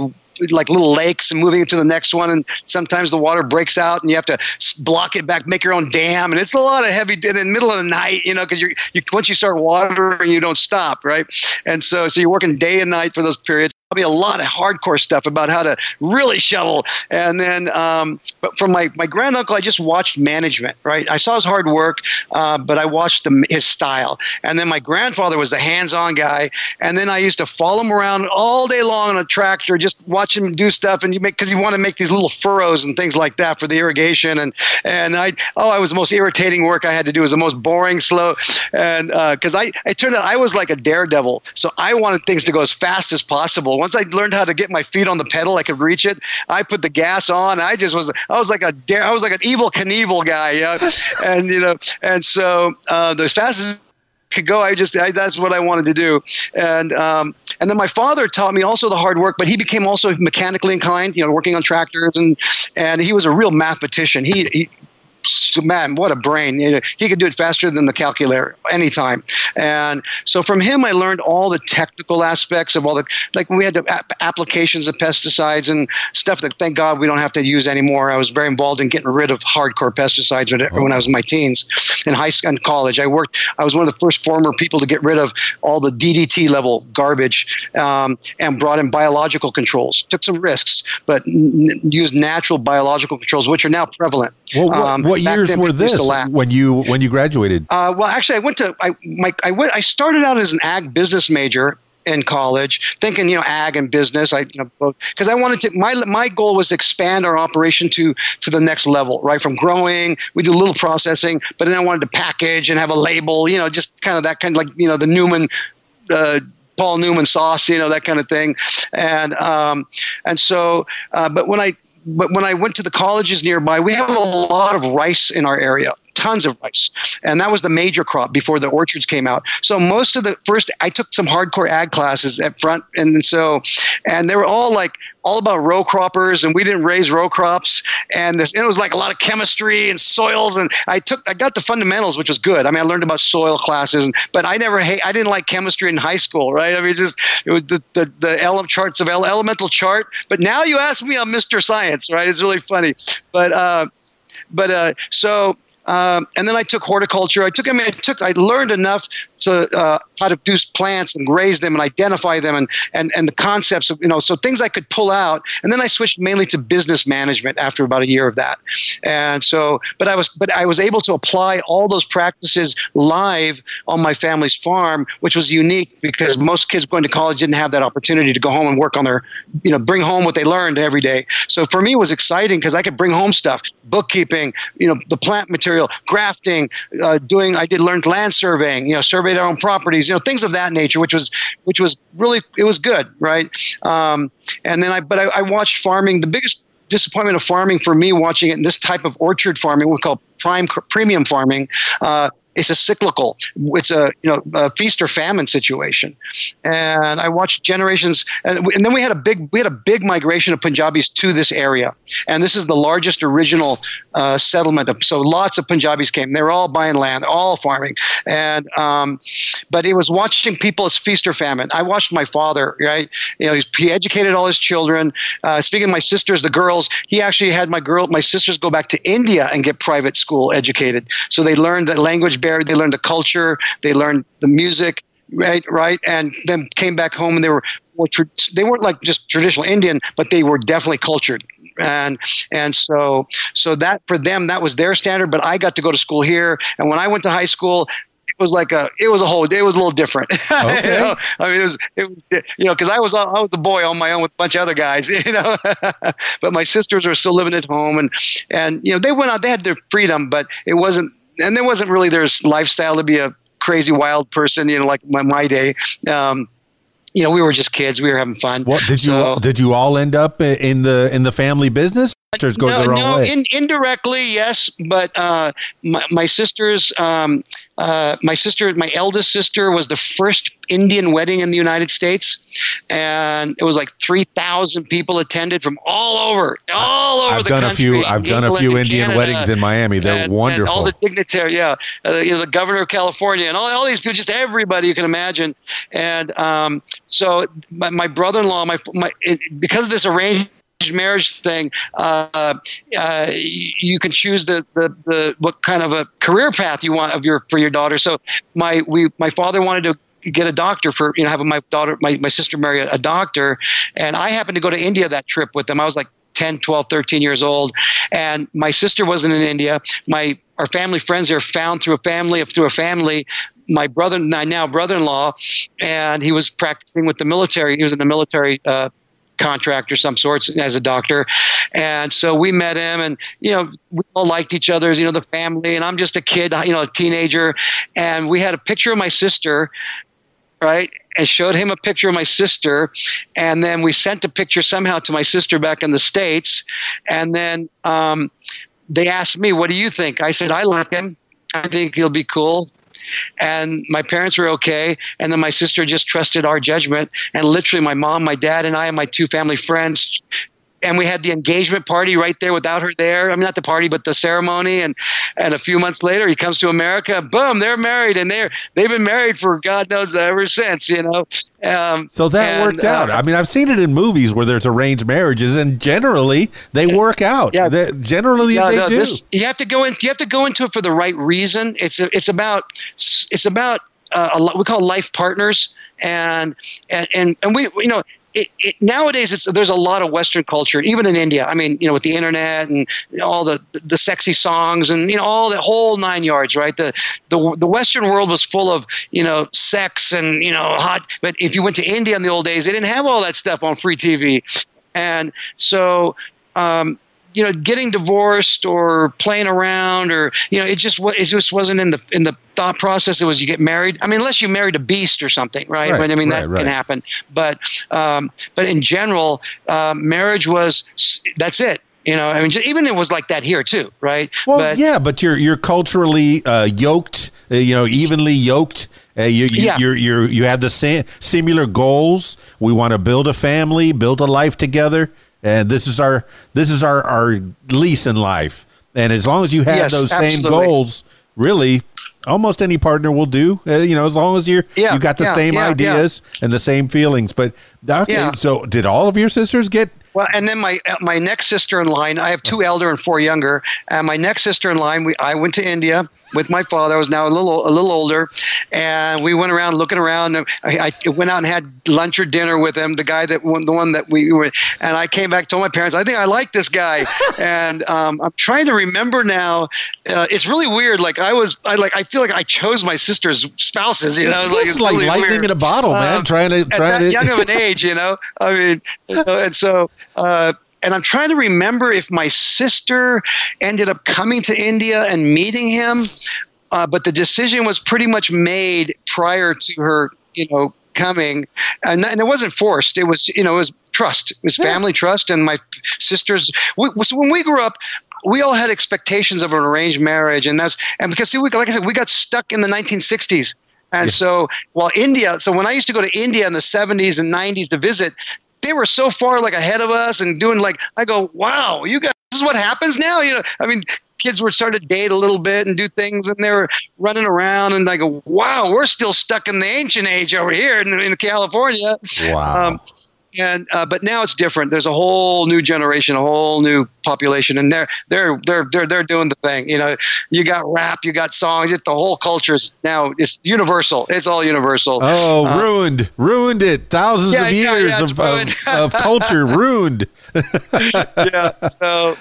like little lakes and moving into the next one. And sometimes the water breaks out and you have to block it back, make your own dam. And it's a lot of heavy in the middle of the night, you know, because you once you start watering, you don't stop, right? And so so you're working day and night for those periods probably a lot of hardcore stuff about how to really shovel. And then, um, but from my, my granduncle, I just watched management, right? I saw his hard work, uh, but I watched the, his style. And then my grandfather was the hands on guy. And then I used to follow him around all day long on a tractor, just watch him do stuff. And you make, cause you want to make these little furrows and things like that for the irrigation. And, and I, oh, I was the most irritating work I had to do. It was the most boring, slow. And, uh, cause I, it turned out I was like a daredevil. So I wanted things to go as fast as possible once I learned how to get my feet on the pedal, I could reach it. I put the gas on. I just was I was like a dare I was like an Evel Knievel guy, you know? and you know, and so uh, as fast as I could go. I just I, that's what I wanted to do, and um, and then my father taught me also the hard work, but he became also mechanically inclined. You know, working on tractors, and and he was a real mathematician. He, he man, what a brain! He could do it faster than the calculator anytime. And so from him, I learned all the technical aspects of all the like we had to, applications of pesticides and stuff that thank God we don't have to use anymore. I was very involved in getting rid of hardcore pesticides when, when I was in my teens in high school and college. I worked. I was one of the first former people to get rid of all the DDT level garbage um, and brought in biological controls. Took some risks, but n- used natural biological controls, which are now prevalent. Well, what, um, what years were this when you when you graduated? Uh, well, actually, I went to I my I went I started out as an ag business major in college, thinking you know ag and business. I you know because I wanted to my my goal was to expand our operation to to the next level, right? From growing, we do a little processing, but then I wanted to package and have a label, you know, just kind of that kind of like you know the Newman. Uh, Paul Newman sauce, you know that kind of thing, and um, and so, uh, but when I but when I went to the colleges nearby, we have a lot of rice in our area, tons of rice. And that was the major crop before the orchards came out. So most of the first, I took some hardcore ag classes at front. And so, and they were all like, all about row croppers and we didn't raise row crops. And, this, and it was like a lot of chemistry and soils. And I took, I got the fundamentals, which was good. I mean, I learned about soil classes, and, but I never, hate, I didn't like chemistry in high school, right? I mean, it's just, it was the, the, the element charts of elemental chart. But now you ask me, I'm Mr. Science, right? It's really funny. But, uh, but uh, so um, and then I took horticulture. I took, I mean, I took, I learned enough to uh, how to do plants and raise them and identify them and, and, and the concepts of, you know, so things I could pull out. And then I switched mainly to business management after about a year of that. And so, but I was, but I was able to apply all those practices live on my family's farm, which was unique because most kids going to college didn't have that opportunity to go home and work on their, you know, bring home what they learned every day. So for me, it was exciting because I could bring home stuff, bookkeeping, you know, the plant material, grafting, uh, doing, I did learn land surveying, you know, survey survey their own properties, you know, things of that nature, which was which was really it was good, right? Um, and then I but I, I watched farming. The biggest disappointment of farming for me watching it in this type of orchard farming, we call prime premium farming, uh, it's a cyclical. It's a you know a feast or famine situation, and I watched generations, and, and then we had a big we had a big migration of Punjabis to this area, and this is the largest original uh, settlement. Of, so lots of Punjabis came. They were all buying land, all farming, and um, but it was watching people as feast or famine. I watched my father, right? You know, he educated all his children. Uh, speaking of my sisters, the girls, he actually had my girl, my sisters go back to India and get private school educated, so they learned the language they learned the culture, they learned the music, right, right, and then came back home and they were they weren't like just traditional Indian, but they were definitely cultured, and and so so that for them that was their standard. But I got to go to school here, and when I went to high school, it was like a it was a whole it was a little different. Okay. you know? I mean, it was it was you know because I was I was a boy on my own with a bunch of other guys, you know. but my sisters were still living at home, and and you know they went out they had their freedom, but it wasn't and there wasn't really their lifestyle to be a crazy wild person, you know, like my my day. Um, you know, we were just kids. We were having fun. What did you So- did you all end up in the in the family business? Go no, no. In, indirectly, yes, but uh, my, my sister's, um, uh, my sister, my eldest sister, was the first Indian wedding in the United States, and it was like three thousand people attended from all over, all over I've the done a few. I've done a few Indian Canada, weddings in Miami. They're and- and wonderful. all the dignitary, yeah, uh, you know, the governor of California, and all, all these people, just everybody you can imagine. And um, so my, my brother-in-law, my, my it, because of this arranged marriage thing, uh, uh, you can choose the, the, the what kind of a career path you want of your for your daughter. So my we my father wanted to get a doctor for you know have my daughter my, my sister marry a, a doctor. And i happened to go to india that trip with them. I was like 10 12 13 years old. And my sister wasn't in india. My our family friends there found through a family through a family. My brother my now brother-in-law and he was practicing with the military. He was in the military uh, contract or some sorts as a doctor. And so we met him and, you know, we all liked each other's, you know, the family. And I'm just a kid, you know, a teenager. And we had a picture of my sister, right? And showed him a picture of my sister. And then we sent a picture somehow to my sister back in the States. And then um, they asked me, what do you think? I said, I like him. I think he'll be cool and my parents were okay. And then my sister just trusted our judgment. And literally my mom my dad and i and my two family friends and we had the engagement party right there without her there. I mean, not the party, but the ceremony. And and a few months later, he comes to America. Boom, they're married, and they're they've been married for God knows ever since. You know. Um, so that and, worked out. uh, I mean, I've seen it in movies where there's arranged marriages, and generally they work out. Yeah. They- generally no, they no, do. this you have to go in. You have to go into it for the right reason. It's it's about it's about uh, a, we call life partners, and and and, and we you know. It, it, nowadays, it's there's a lot of Western culture, even in India. I mean, you know, with the internet and all the the sexy songs and you know all the whole nine yards, right? The the the Western world was full of you know sex and you know hot. But if you went to India in the old days, they didn't have all that stuff on free TV, and so um, you know, getting divorced or playing around or you know, it just it just wasn't in the in the thought process. It was you get married. I mean, unless you married a beast or something, right? Right, I mean, right, that right. can happen. But um, but in general, um, marriage was that's it. You know, I mean, ju- even it was like that here too, right? Well, but, yeah, but you're you're culturally uh, yoked, uh, you know, evenly yoked. Uh, you you Yeah. you're, you're you have the same similar goals. We want to build a family, build a life together, and this is our this is our our lease in life. And as long as you have Yes, those same absolutely. goals, really, almost any partner will do. Uh, you know, as long as you're Yeah, you got the yeah, same yeah, ideas and the same feelings. But okay, Yeah. so did all of your sisters get? Well, and then my uh, my next sister in line, I have two elder and four younger. And my next sister in line, we I went to India with my father. I was now a little a little older, and we went around looking around. And I, I went out and had lunch or dinner with him, the guy that the one that we were. And I came back, told my parents, I think I like this guy. and um, I'm trying to remember now. Uh, it's really weird. Like I was, I like I feel like I chose my sister's spouses. You know, is it's like really lightning weird. in a bottle, man. Um, trying to at that to young of an age, you know. I mean, you know, and so, uh, and I'm trying to remember if my sister ended up coming to India and meeting him, uh, but the decision was pretty much made prior to her, you know, coming, and, and it wasn't forced. It was, you know, it was trust. It was family trust, and my sisters. We, so when we grew up, we all had expectations of an arranged marriage, and that's and because see, we, like I said, we got stuck in the 1960s. And yeah. so, while India, so when I used to go to India in the 70s and 90s to visit, they were so far like ahead of us and doing like I go, wow, you guys, this is what happens now. You know, I mean, kids were starting to date a little bit and do things, and they were running around, and I go, wow, we're still stuck in the ancient age over here in, in California. Wow. Um, and uh, but now it's different. There's a whole new generation, a whole new population, and they're they're they're they're they're doing the thing. You know, you got rap, you got songs. It, the whole culture is now it's universal. It's all universal. Oh, uh, ruined, ruined it. Thousands yeah, of years yeah, yeah, of, of, of culture ruined. yeah. So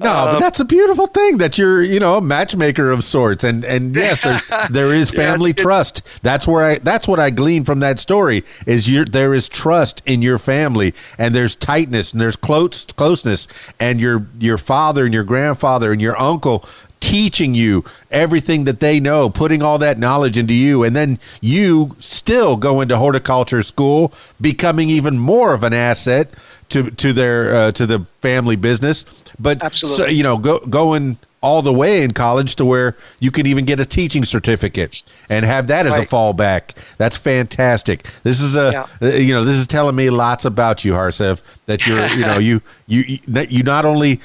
no, uh, but that's a beautiful thing that you're, you know, a matchmaker of sorts. And and yes, there's there is family yeah, trust. That's where I that's what I glean from that story is you there is trust in your family and there's tightness and there's close closeness and your your father and your grandfather and your uncle teaching you everything that they know, putting all that knowledge into you, and then you still go into horticulture school, becoming even more of an asset to to their uh, to the family business. But Absolutely. So, you know, go, going all the way in college to where you can even get a teaching certificate and have that as right. a fallback. That's fantastic. This is a yeah. Uh, you know this is telling me lots about you, Harsev. That you're you know you you you not only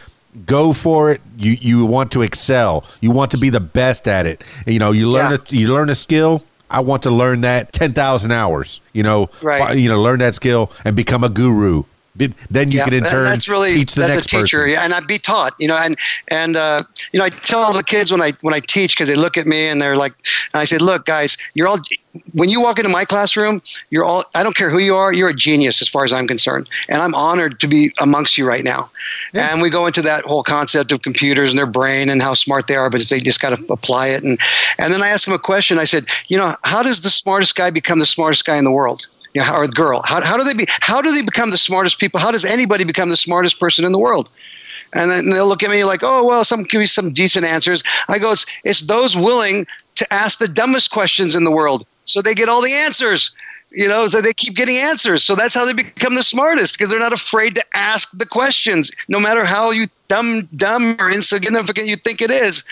go for it you you want to excel you want to be the best at it you know you learn yeah. a, you learn a skill I want to learn that 10,000 hours, you know, right. you know, learn that skill and become a guru then you yeah, can in turn that's really, teach the that's next a teacher, person. and I'd be taught, you know, and and uh, you know, I tell the kids when I when I teach because they look at me and they're like, and I said, look, guys, you're all when you walk into my classroom, you're all I don't care who you are, you're a genius as far as I'm concerned, and I'm honored to be amongst you right now. Yeah. And we go into that whole concept of computers and their brain and how smart they are, but they just got to apply it. And and then I asked them a question. I said, you know, how does the smartest guy become the smartest guy in the world? You know, or girl. How, how do they be? How do they become the smartest people? How does anybody become the smartest person in the world? And then they'll look at me like, oh well, some give me some decent answers. I go, it's it's those willing to ask the dumbest questions in the world, so they get all the answers. You know, so they keep getting answers. So that's how they become the smartest because they're not afraid to ask the questions, no matter how you dumb, dumb or insignificant you think it is.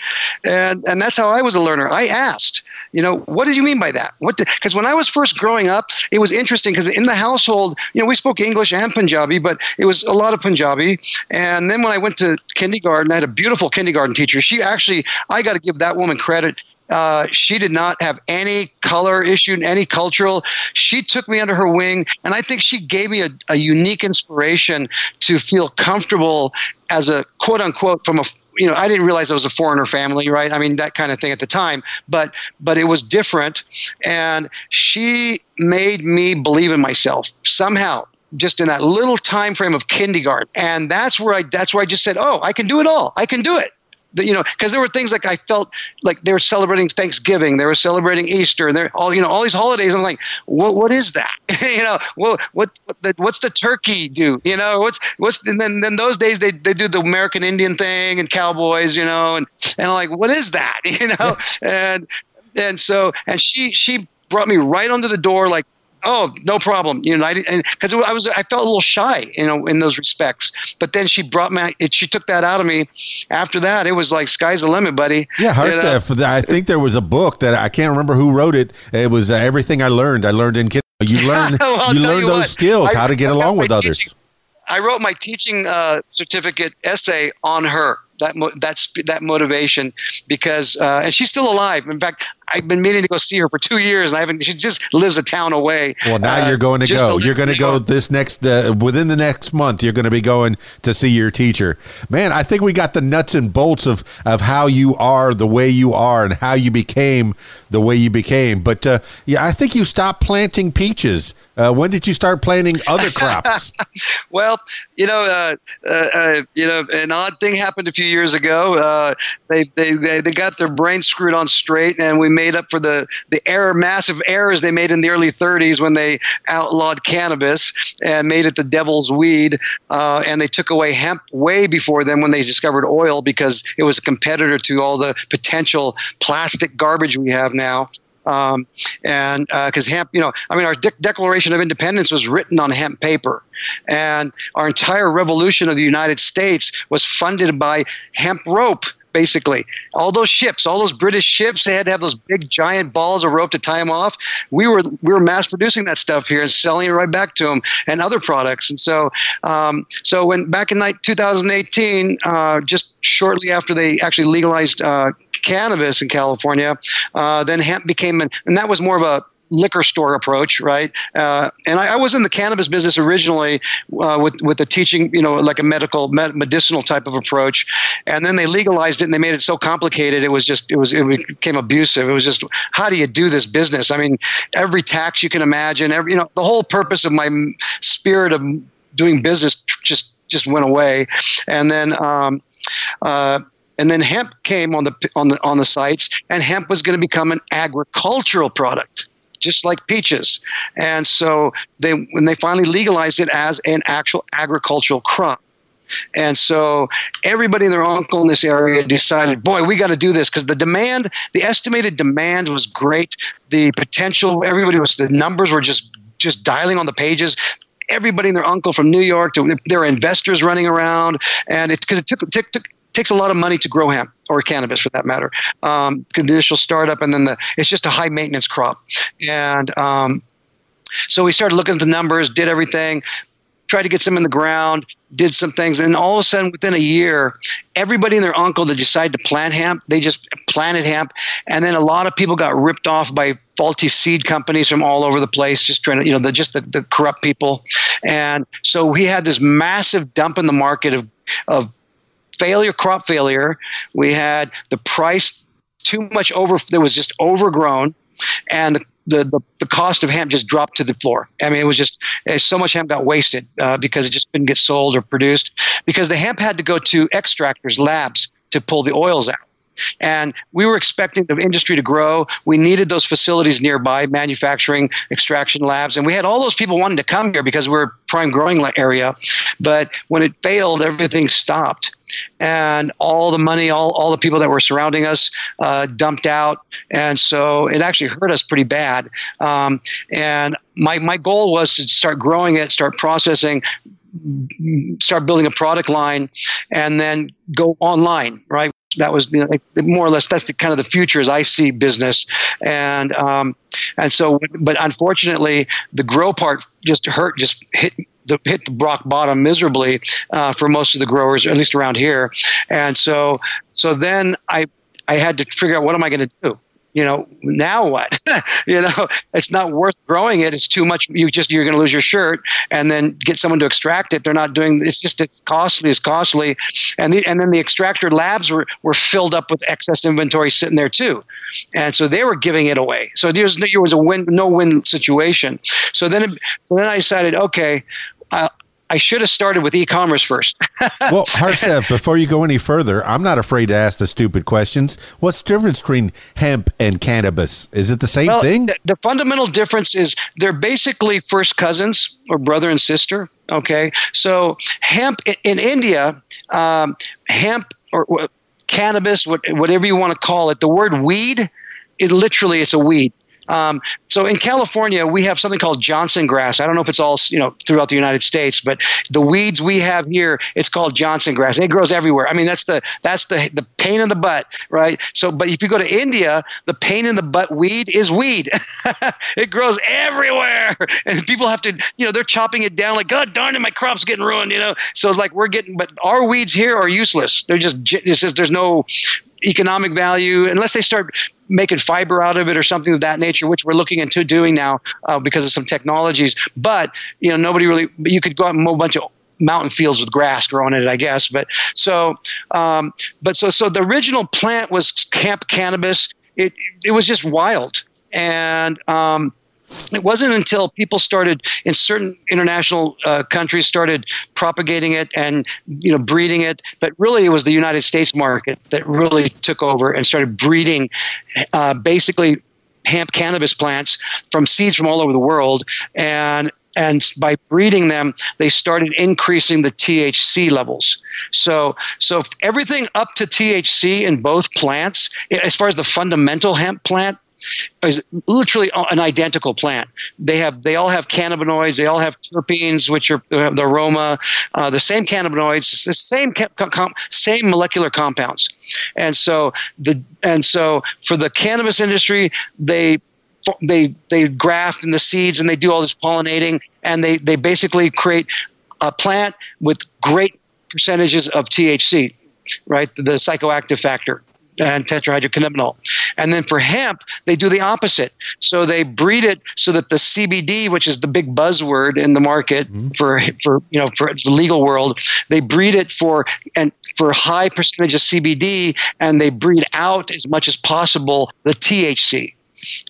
And and that's how I was a learner. I asked, you know, what did you mean by that? What? Because when I was first growing up, it was interesting because in the household, you know, we spoke English and Punjabi, but it was a lot of Punjabi. And then when I went to kindergarten, I had a beautiful kindergarten teacher. She actually, I got to give that woman credit uh, she did not have any color issue, any cultural. She took me under her wing, and I think she gave me a, a unique inspiration to feel comfortable as a quote unquote from a you know I didn't realize I was a foreigner family, right? I mean that kind of thing at the time, but but it was different, and she made me believe in myself somehow just in that little time frame of kindergarten. And that's where i that's where i just said oh i can do it all. I can do it you know, because there were things like I felt like they were celebrating Thanksgiving, they were celebrating Easter, and they're all you know all these holidays. I'm like, what what is that? you know, what what the, what's the turkey do? You know, what's what's and then then those days they they do the American Indian thing and cowboys, you know, and and I'm like, what is that? You know, and and so and she she brought me right under the door like oh, no problem. You know, because I, I, was, I felt a little shy, you know, in those respects. But then she brought me, it, she took that out of me. After that, it was like sky's the limit, buddy. Yeah, Harsev, you know? I think there was a book that I can't remember who wrote it. It was uh, everything I learned. I learned in kid. You learn, well, you learn you those what, skills, I, how to get along with others. Teaching, I wrote my teaching uh, certificate essay on her that that's that motivation because uh, and she's still alive. In fact, I've been meaning to go see her for two years, and I haven't. She just lives a town away. Well, now uh, you're going to go. You're going to go this next uh, within the next month. You're going to be going to see your teacher. Man, I think we got the nuts and bolts of of how you are the way you are and how you became the way you became. But uh, yeah, I think you stopped planting peaches. Uh, when did you start planting other crops? well, you know, uh, uh, uh, you know, an odd thing happened a few years ago. Uh, they, they, they they got their brains screwed on straight, and we made up for the the error, massive errors they made in the early 30s when they outlawed cannabis and made it the devil's weed, uh, and they took away hemp way before then when they discovered oil because it was a competitor to all the potential plastic garbage we have now. Um, and because uh, hemp, you know, I mean, our de- Declaration of Independence was written on hemp paper, and our entire revolution of the United States was funded by hemp rope basically. All those ships, all those British ships, they had to have those big giant balls of rope to tie them off. We were we were mass producing that stuff here and selling it right back to them and other products. And so um, so when back in 2018, uh, just shortly after they actually legalized uh, cannabis in California, uh, then hemp became an, and that was more of a liquor store approach, right? Uh, and I, I, was in the cannabis business originally uh, with with the teaching, you know, like a medical med- medicinal type of approach, and then they legalized it and they made it so complicated. It was just it was it became abusive. It was just how do you do this business? I mean, every tax you can imagine, every you know, the whole purpose of my spirit of doing business just just went away, and then. Um, uh, and then hemp came on the on the on the sites, and hemp was going to become an agricultural product just like peaches. And so they when they finally legalized it as an actual agricultural crop. And so everybody and their uncle in this area decided, boy, we got to do this because the demand, the estimated demand was great. The potential, everybody was, the numbers were just just dialing on the pages everybody and their uncle from New York to there were investors running around, and it's because it took, took, took, takes a lot of money to grow hemp or cannabis for that matter. Um, the initial startup, and then the it's just a high maintenance crop, and um, so we started looking at the numbers, did everything, tried to get some in the ground, did some things, and all of a sudden, within a year, everybody and their uncle that decided to plant hemp, they just planted hemp, and then a lot of people got ripped off by faulty seed companies from all over the place, just trying to, you know, the, just the, the corrupt people, and so we had this massive dump in the market of of failure, crop failure. We had the price too much over, there was just overgrown, and the, the, the, the, cost of hemp just dropped to the floor. I mean, it was just eh, so much hemp got wasted uh, because it just couldn't get sold or produced because the hemp had to go to extractors, labs to pull the oils out. And we were expecting the industry to grow. We needed those facilities nearby, manufacturing, extraction labs, and we had all those people wanting to come here because we're a prime growing area. But when it failed, everything stopped. And all the money, all, all the people that were surrounding us uh, dumped out. And so it actually hurt us pretty bad. Um, and my, my goal was to start growing it, start processing, start building a product line and then go online right that was you know, more or less that's the kind of the future as I see business, and um, and so but unfortunately the grow part just hurt, just hit the hit the rock bottom miserably uh, for most of the growers, at least around here, and so so then I I had to figure out what am I going to do you know, now what? you know, it's not worth growing it. It's too much. You just you're going to lose your shirt, and then get someone to extract it. They're not doing. It's just it's costly. It's costly, and the, and then the extractor labs were were filled up with excess inventory sitting there too, and so they were giving it away. So there's there was a win no win situation. So then so then I decided, okay, I should have started with e-commerce first. well, Harsev, before you go any further, I'm not afraid to ask the stupid questions. What's the difference between hemp and cannabis? Is it the same well, thing? The, the fundamental difference is they're basically first cousins or brother and sister. Okay, so hemp in, in India, um, hemp or cannabis, whatever you want to call it, the word weed, it literally it's a weed. Um, so in California, we have something called Johnson grass. I don't know if it's all you know throughout the United States, but the weeds we have here, it's called Johnson grass. It grows everywhere. I mean, that's the that's the the pain in the butt, right? So, but if you go to India, the pain in the butt weed is weed. it grows everywhere, and people have to, you know, they're chopping it down like, God darn it, my crop's getting ruined, you know. So it's like we're getting, but our weeds here are useless. They're just it's just there's no economic value unless they start making fiber out of it or something of that nature, which we're looking into doing now uh, because of some technologies. But you know, nobody really. You could go out and mow a bunch of mountain fields with grass growing in it, I guess. But so, um, but so so the original plant was camp cannabis. It it was just wild and. Um, it wasn't until people started in certain international uh, countries started propagating it and you know breeding it but really it was the united states market that really took over and started breeding uh, basically hemp cannabis plants from seeds from all over the world. And and by breeding them they started increasing the THC levels. So so everything up to THC in both plants as far as the fundamental hemp plant is literally an identical plant. They have they all have cannabinoids. They all have terpenes, which are the aroma. Uh, the same cannabinoids, the same com- same molecular compounds. And so the and so for the cannabis industry, they they they graft in the seeds and they do all this pollinating and they they basically create a plant with great percentages of THC, right? The psychoactive factor and tetrahydrocannabinol. And then for hemp, they do the opposite. So they breed it so that the CBD, which is the big buzzword in the market mm-hmm. for for you know for the legal world, they breed it for and for high percentage of CBD, and they breed out as much as possible the THC.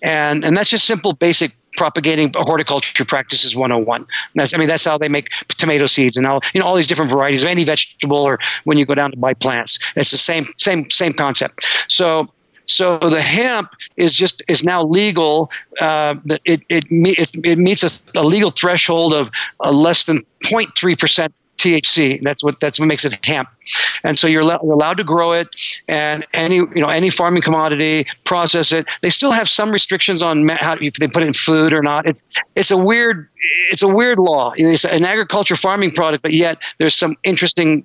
And and that's just simple basic propagating horticulture practices 101. That's, I mean, that's how they make tomato seeds and all, you know, all these different varieties of any vegetable or when you go down to buy plants. It's the same, same, same concept. So, so the hemp is just is now legal. Uh, it, it, it, it meets a, a legal threshold of uh, less than 0.3 percent THC. That's what that's what makes it hemp. And so you're, you're allowed to grow it, and any you know any farming commodity, process it. They still have some restrictions on how if they put it in food or not. It's it's a weird it's a weird law. It's an agriculture farming product, but yet there's some interesting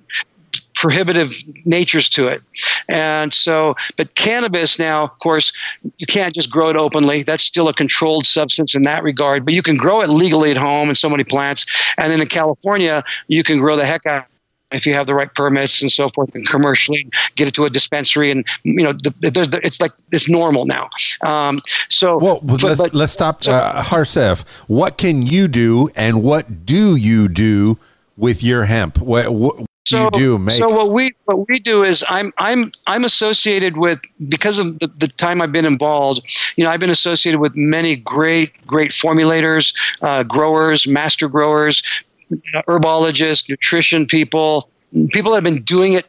prohibitive natures to it. And so, but cannabis now, of course, you can't just grow it openly. That's still a controlled substance in that regard, but you can grow it legally at home in so many plants. And then in California, you can grow the heck out if you have the right permits and so forth and commercially get it to a dispensary and you know the, the, the, it's like it's normal now um, so well but, let's, but, let's stop so, uh, harsev what can you do and what do you do with your hemp what, what so, you do make? So what we what we do is I'm I'm I'm associated with because of the, the time I've been involved. You know, I've been associated with many great great formulators, uh, growers, master growers, herbologists, nutrition people, people that have been doing it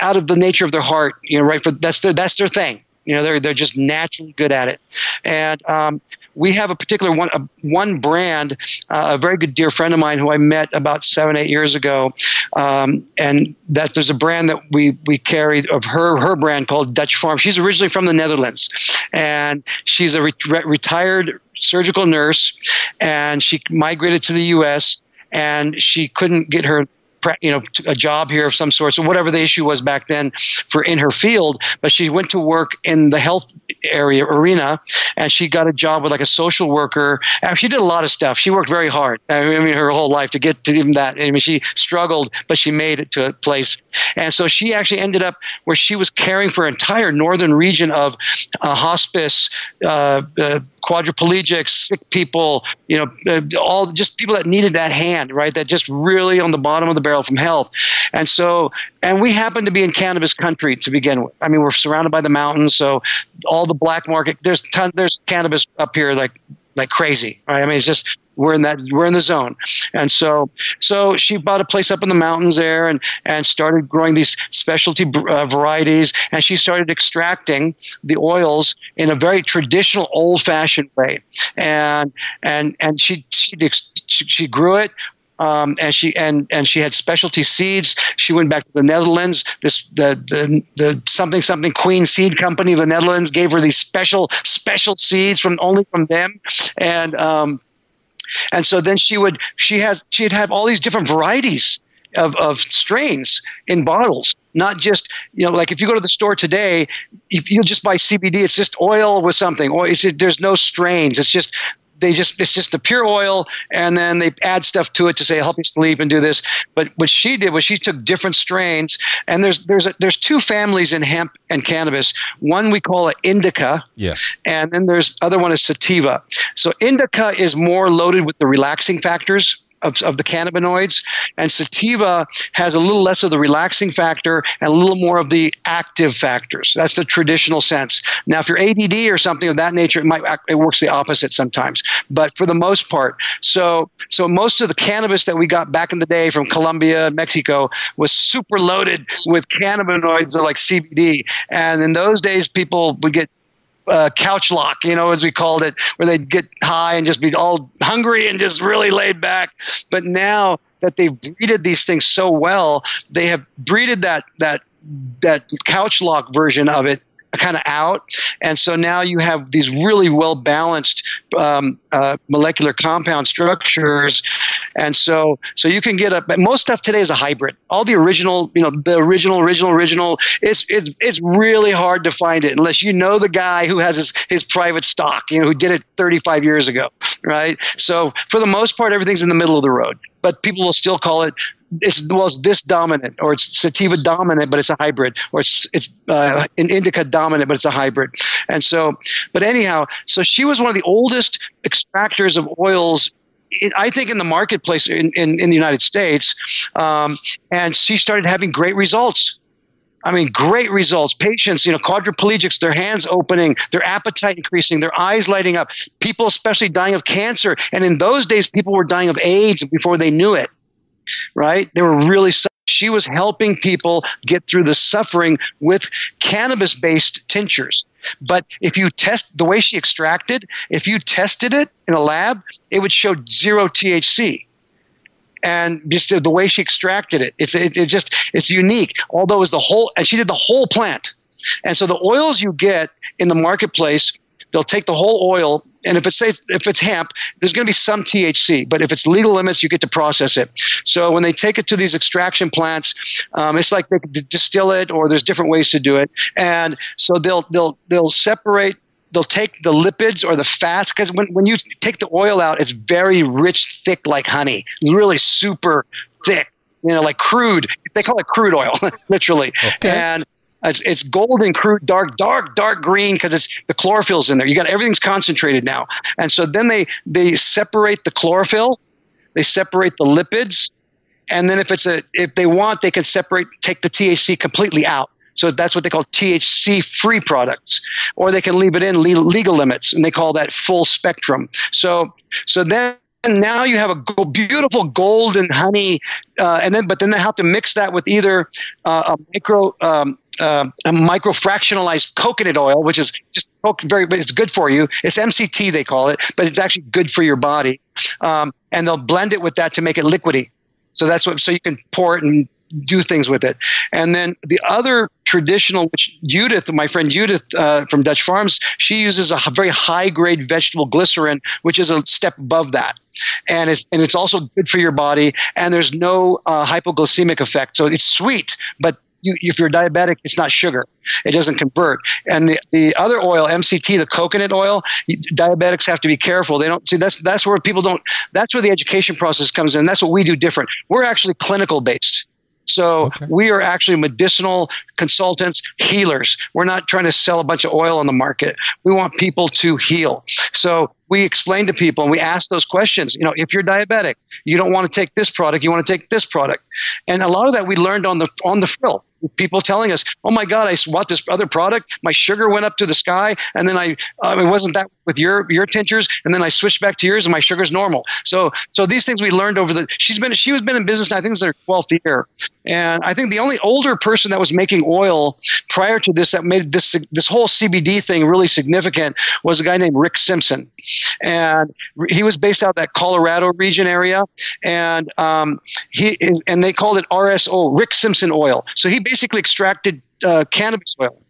out of the nature of their heart. You know, right? For that's their that's their thing. You know, they're they're just naturally good at it, and um, we have a particular one a, one brand, uh, a very good dear friend of mine who I met about seven eight years ago, um, and that there's a brand that we we carry of her her brand called Dutch Farm. She's originally from the Netherlands, and she's a re- retired surgical nurse, and she migrated to the U.S. and she couldn't get her you know a job here of some sort, so whatever the issue was back then for in her field. But she went to work in the health area arena, and she got a job with like a social worker. And she did a lot of stuff. She worked very hard. I mean, her whole life to get to even that. I mean, she struggled, but she made it to a place. And so she actually ended up where she was caring for entire northern region of uh, hospice, uh, uh, quadriplegics, sick people, you know, uh, all just people that needed that hand, right? That just really on the bottom of the barrel from health. And so, and we happen to be in cannabis country to begin with. I mean, we're surrounded by the mountains, so all the black market, there's ton, there's cannabis up here like like crazy. Right? I mean, it's just we're in that we're in the zone and so so she bought a place up in the mountains there and and started growing these specialty uh, varieties and she started extracting the oils in a very traditional old fashioned way and and and she she, she grew it um, and she and and she had specialty seeds. She went back to the Netherlands. This the the, the something something Queen Seed Company of the Netherlands gave her these special special seeds from only from them, and um, and so then she would she has she'd have all these different varieties of, of strains in bottles not just you know like if you go to the store today if you just buy cbd it's just oil with something or it's, there's no strains it's just they just it's just the pure oil and then they add stuff to it to say help you sleep and do this. But what she did was she took different strains and there's there's a, there's two families in hemp and cannabis. One we call it indica yeah. and then there's other one is sativa. So indica is more loaded with the relaxing factors of, of the cannabinoids, and sativa has a little less of the relaxing factor and a little more of the active factors. That's the traditional sense. Now, if you're ADD or something of that nature, it might it works the opposite sometimes. But for the most part, so so most of the cannabis that we got back in the day from Colombia, Mexico, was super loaded with cannabinoids like CBD, and in those days, people would get uh, couch lock, you know, as we called it, where they'd get high and just be all hungry and just really laid back. But now that they've breeded these things so well, they have breeded that that that couch lock version of it kind of out and so now you have these really well balanced um, uh, molecular compound structures, and so so you can get a most stuff today is a hybrid. All the original, you know, the original, original, original. It's it's it's really hard to find it unless you know the guy who has his his private stock, you know, who did it 35 years ago, right? So for the most part, everything's in the middle of the road, but people will still call it it's well it's this dominant or it's sativa dominant but it's a hybrid or it's it's uh, an indica dominant but it's a hybrid and so but anyhow so she was one of the oldest extractors of oils I think in the marketplace in, in, in the United States, um, and she started having great results. I mean, great results. Patients, you know, quadriplegics, their hands opening, their appetite increasing, their eyes lighting up. People, especially dying of cancer, and in those days, people were dying of AIDS before they knew it right? They were really, she was helping people get through the suffering with cannabis based tinctures. But if you test the way she extracted, if you tested it in a lab, it would show zero THC and just the way she extracted it it's it, it, just it's unique although it was the whole and she did the whole plant and so the oils you get in the marketplace they'll take the whole oil and if it's if it's hemp, there's going to be some THC. But if it's legal limits, you get to process it. So when they take it to these extraction plants, um, it's like they distill it, or there's different ways to do it. And so they'll they'll they'll separate. They'll take the lipids or the fats because when, when you take the oil out, it's very rich, thick like honey, really super thick, you know, like crude. They call it crude oil, literally. Okay. And it's, it's golden, crude, dark, dark, dark green because it's the chlorophyll's in there. You got everything's concentrated now, and so then they they separate the chlorophyll, they separate the lipids, and then if it's a if they want, they can separate take the THC completely out. So that's what they call THC free products, or they can leave it in legal limits, and they call that full spectrum. So so then and now you have a beautiful golden honey, uh, and then but then they have to mix that with either uh, a micro um, uh, microfractionalized coconut oil, which is just very, it's good for you. It's MCT they call it, but it's actually good for your body. Um, and they'll blend it with that to make it liquidy. So that's what. So you can pour it and do things with it. And then the other traditional, which Judith, my friend Judith uh, from Dutch Farms, she uses a very high grade vegetable glycerin, which is a step above that. And it's, and it's also good for your body, and there's no uh, hypoglycemic effect. So it's sweet, but you, if you're diabetic, it's not sugar. It doesn't convert. And the, the other oil, MCT, the coconut oil, diabetics have to be careful. They don't see that's that's where people don't. That's where the education process comes in. That's what we do different. We're actually clinical based. So okay. we are actually medicinal consultants, healers. We're not trying to sell a bunch of oil on the market. We want people to heal. So we explain to people and we ask those questions. You know, if you're diabetic, you don't want to take this product, you want to take this product. And a lot of that we learned on the on the frill people telling us, "Oh my God, I bought this other product. My sugar went up to the sky, and then I uh, it wasn't that with your your tinctures, and then I switched back to yours, and my sugar's normal." So so these things we learned over the. She's been she was been in business. Now, I think it's her twelfth year, and I think the only older person that was making oil prior to this that made this this whole CBD thing really significant was a guy named Rick Simpson, and he was based out that Colorado region area, and um, he and they called it RSO Rick Simpson oil. So he basically extracted uh, cannabis oil,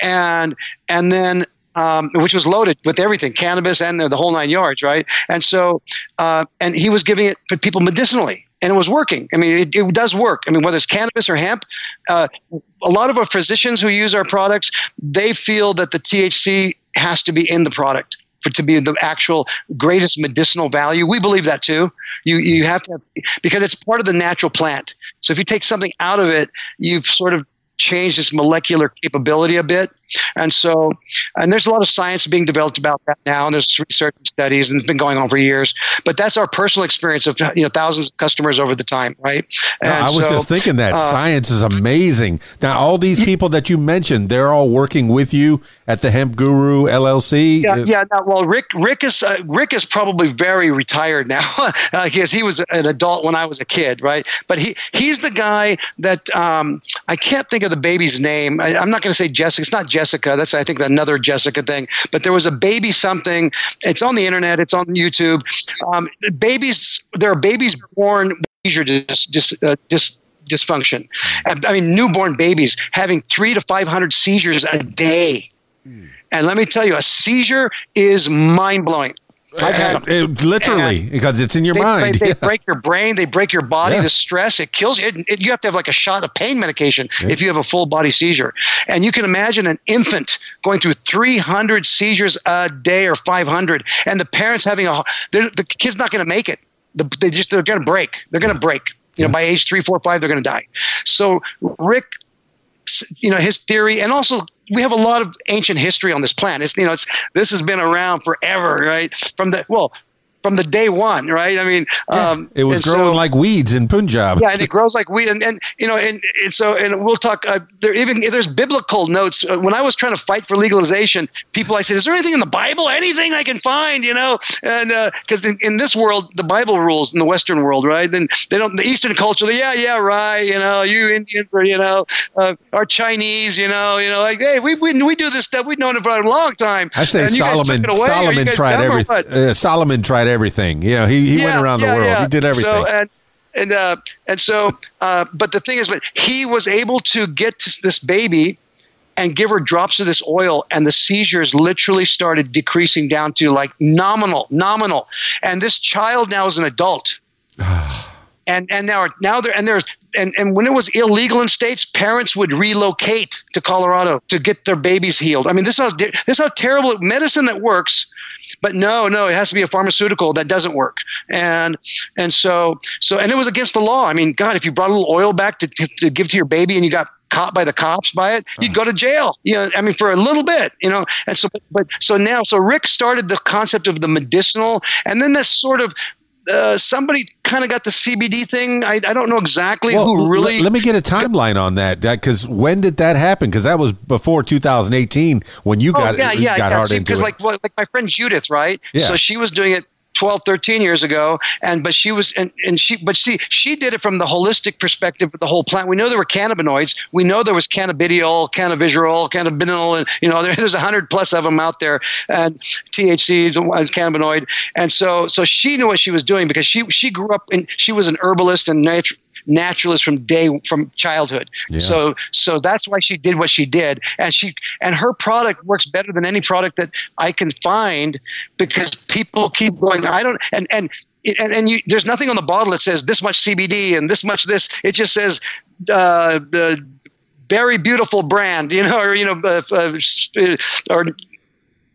and and then um, which was loaded with everything, cannabis and the, the whole nine yards, right? And so, uh, and he was giving it to people medicinally, and it was working. I mean, it, it does work. I mean, whether it's cannabis or hemp, uh, a lot of our physicians who use our products, they feel that the THC has to be in the product for to be the actual greatest medicinal value. We believe that too. You you have to have, because it's part of the natural plant. So if you take something out of it, you've sort of changed its molecular capability a bit. And so, and there's a lot of science being developed about that now, and there's research and studies, and it's been going on for years. But that's our personal experience of you know thousands of customers over the time, right? No, I was so, just thinking that uh, science is amazing. Now, all these people that you mentioned, they're all working with you at the Hemp Guru LLC. Yeah, yeah. No, well, Rick, Rick is uh, Rick is probably very retired now because uh, he was an adult when I was a kid, right? But he he's the guy that um, I can't think of the baby's name. I, am not going to say Jessica. It's not Jessica. That's I think another Jessica thing. But there was a baby something. It's on the internet. It's on YouTube. Um, babies. There are babies born with seizure dis, dis, uh, dis, dysfunction. I mean, newborn babies having three to five hundred seizures a day And let me tell you, a seizure is mind blowing. I've had Uh, uh, literally, And because it's in your they, mind. They, Yeah. they break your brain. They break your body. Yeah. The stress it kills you. It, it- you have to have like a shot of pain medication if you have a full body seizure. And you can imagine an infant going through 300 seizures a day or 500, and the parents having a the kid's not going to make it. The, they just they're going to break. They're going to break. You know, by age three, four, five, they're going to die. So Rick you know his theory and also we have a lot of ancient history on this planet. It's you know it's this has been around forever right? From the well from the day one right i mean um it was growing so- like weeds in Punjab. yeah, and it grows like weed, and, and you know, and, and so, and we'll talk. Uh, there even there's biblical notes. Uh, when I was trying to fight for legalization, people I said, "Is there anything in the Bible? Anything I can find?" You know, and because in, in this world, the Bible rules in the Western world, right? Then they don't. The Eastern culture, they, yeah, yeah, right. You know, you Indians or you know, uh, or Chinese, you know, you know, like hey, we we, we do this stuff. We've known it for a long time. I say and Solomon. away. Solomon tried dumb everything. Uh, Solomon tried everything. You know, he, he went Yeah, around the world. yeah. He did everything. So, and and uh, and so, uh, but the thing is, but he was able to get to this baby and give her drops of this oil, and the seizures literally started decreasing down to like nominal, nominal. And this child now is an adult. And and now now there and there's and, and when it was illegal in states, parents would relocate to Colorado to get their babies healed. I mean, this is how, this is how terrible medicine that works but no no it has to be a pharmaceutical that doesn't work. And and so so and it was against the law. I mean god if you brought a little oil back to, to, to give to your baby and you got caught by the cops by it you'd uh-huh. go to jail you know i mean for a little bit you know. And so but so now so rick started the concept of the medicinal and then this sort of uh, somebody kind of got the CBD thing. I, I don't know exactly Well, who really. let, let me get a timeline on that because when did that happen? Because that was before 2018 when you Oh got yeah, yeah, got yeah. hard See, into because like like my friend Judith, right? Yeah. So she was doing it 12, 13 years ago, and but she was and, and she but see she did it from the holistic perspective of the whole plant. We know there were cannabinoids. We know there was cannabidiol, cannabidiol, cannabinol, and you know there, there's a hundred plus of them out there, and THC is a cannabinoid, and so so she knew what she was doing because she she grew up and she was an herbalist and natu- naturalist from day from childhood. Yeah. So so that's why she did what she did, and she and her product works better than any product that I can find because people keep going. I don't and and. And, and you, there's nothing on the bottle that says this much CBD and this much this. It just says uh, the very beautiful brand, you know, or you know, uh, uh, or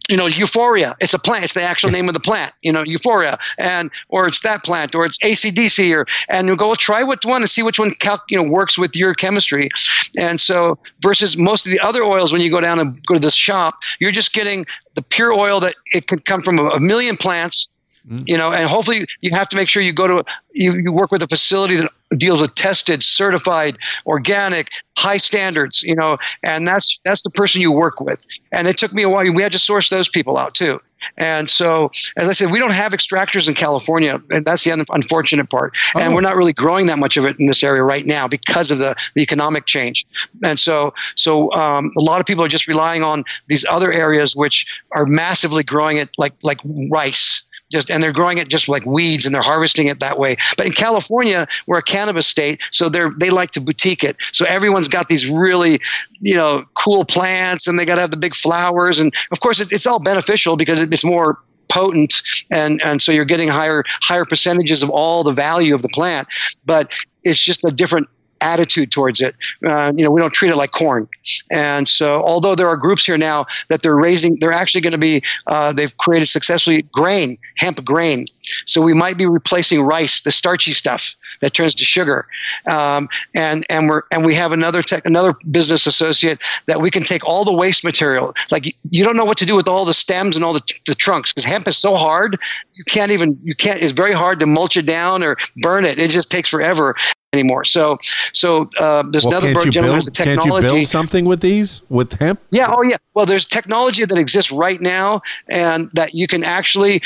you know, euphoria. It's a plant. It's the actual name of the plant. You know, euphoria, and or it's that plant, or it's ACDC, or and you go well, try which one and see which one cal- you know works with your chemistry. And so versus most of the other oils, when you go down and go to this shop, you're just getting the pure oil that it can come from a, a million plants. You know, and hopefully you have to make sure you go to you, you work with a facility that deals with tested, certified, organic, high standards. You know, and that's that's the person you work with. And it took me a while. We had to source those people out too. And so, as I said, we don't have extractors in California, and that's the un- unfortunate part. And Oh. we're not really growing that much of it in this area right now because of the, the economic change. And so, so um, a lot of people are just relying on these other areas which are massively growing it like like rice just and they're growing it just like weeds and they're harvesting it that way. But in California, we're a cannabis state, so they're they like to boutique it. So everyone's got these really, you know, cool plants and they got to have the big flowers and of course it's, it's all beneficial because it's more potent and and so you're getting higher higher percentages of all the value of the plant but it's just a different attitude towards it. Uh, you know we don't treat it like corn. And so although there are groups here now that they're raising they're actually going to be uh, they've created successfully grain hemp grain. So we might be replacing rice the starchy stuff that turns to sugar. Um, and and we're and we have another tech, another business associate that we can take all the waste material. Like you- don't know what to do with all the stems and all the, the trunks because hemp is so hard you can't even you can't it's very hard to mulch it down or burn it. It just takes forever anymore so so uh, there's well, another can't gentleman has the Can't technology you build something with these with hemp? yeah. Oh, yeah. Well, there's technology that exists right now, and that you can actually,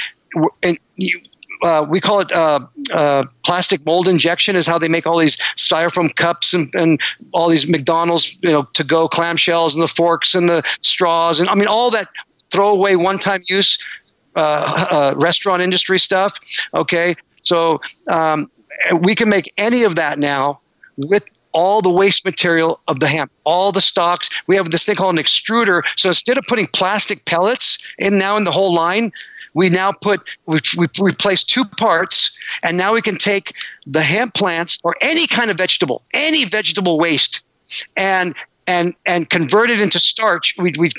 and you, uh, we call it uh, uh, plastic mold injection. Is how they make all these styrofoam cups and, and all these McDonald's, you know, to go clamshells and the forks and the straws, and I mean all that throwaway one-time use uh, uh, restaurant industry stuff. Okay, so um, we can make any of that now with all the waste material of the hemp, all the stalks. We have this thing called an extruder. So instead of putting plastic pellets in now in the whole line, we now put we we replaced two parts, and now we can take the hemp plants or any kind of vegetable, any vegetable waste, and and and convert it into starch. We we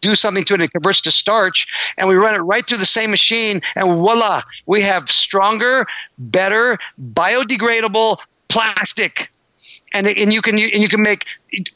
do something to it and it converts to starch, and we run it right through the same machine, and voila, we have stronger, better, biodegradable plastic and and you can and you can make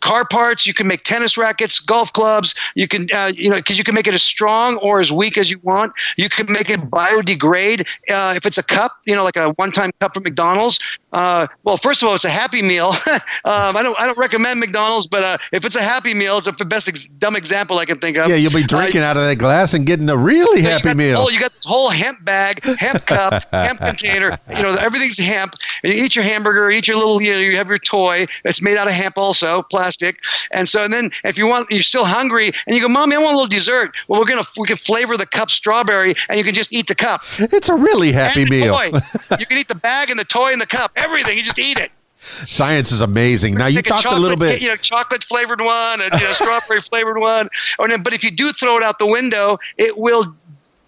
car parts, you can make tennis rackets, golf clubs. You can uh, you know because you can make it as strong or as weak as you want. You can make it biodegrade uh, if it's a cup, you know, like a one-time cup from McDonald's. Uh, well, first of all, it's a Happy Meal. um, I don't I don't recommend McDonald's, but uh, if it's a Happy Meal, it's the best ex- dumb example I can think of. Yeah, you'll be drinking out of that glass and getting a really Happy you Meal. Whole, you got this whole hemp bag, hemp cup, hemp container. You know, everything's hemp. And you eat your hamburger, eat your little, you know, you have your toy. It's made out of hemp also, plastic. And so, and then if you want, you're still hungry, and you go, "Mommy, I want a little dessert." Well, we're gonna we can flavor the cup strawberry, and you can just eat the cup. It's a really happy meal. toy. you can eat the bag and the toy and the cup, everything. You just eat it. Science is amazing. Now you talked a chocolate, little bit. you know, chocolate flavored one, and you know, strawberry flavored one. Oh, or, but if you do throw it out the window, it will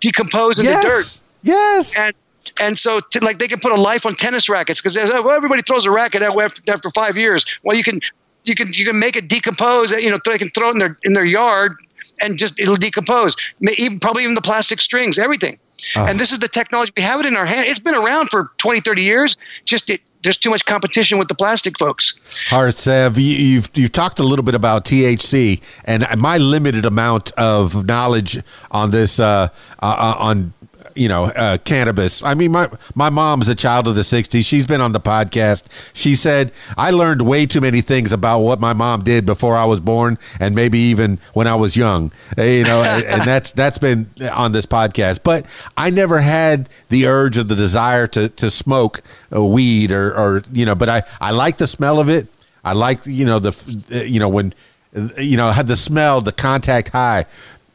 decompose into yes. dirt. Yes. and and so t- like they can put a life on tennis rackets because well everybody throws a racket after, after five years well you can you can you can make it decompose you know they can throw it in their in their yard and just it'll decompose. Even probably even the plastic strings everything. Ah. and this is the technology we have it in our hand. It's been around for 20 30 years. Just it, there's too much competition with the plastic folks. Harsev, you, you've you've talked a little bit about THC and my limited amount of knowledge on this uh, uh, on you know uh, cannabis. I mean, my my mom's a child of the '60s. She's been on the podcast. She said I learned way too many things about what my mom did before I was born, and maybe even when I was young. Uh, You know, and, that's that's been on this podcast. But I never had the urge or the desire to to smoke uh, weed or or you know. But I I like the smell of it. I like you know the uh, you know when you know had the smell, the contact high.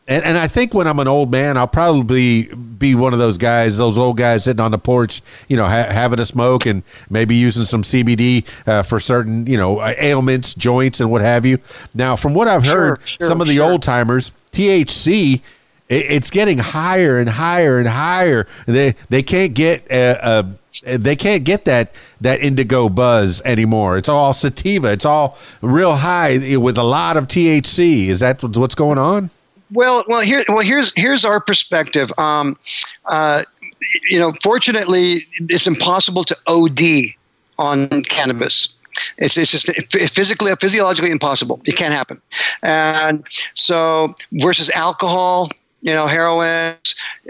And, and I think when I'm an old man, I'll probably be one of those guys, those old guys sitting on the porch, you know, ha- having a smoke and maybe using some CBD uh, for certain, you know, uh, ailments, joints, and what have you. Now, from what I've heard, Sure, sure, some of the sure. old timers, THC, it, it's getting higher and higher and higher. They they can't get uh, uh, they can't get that that indica buzz anymore. It's all sativa. It's all real high with a lot of THC. Is that what's going on? Well, well, here, well, here's here's our perspective. Um, uh, you know, fortunately, it's impossible to OD on cannabis. It's it's just physically physiologically impossible. It can't happen. And so versus alcohol, you know, heroin,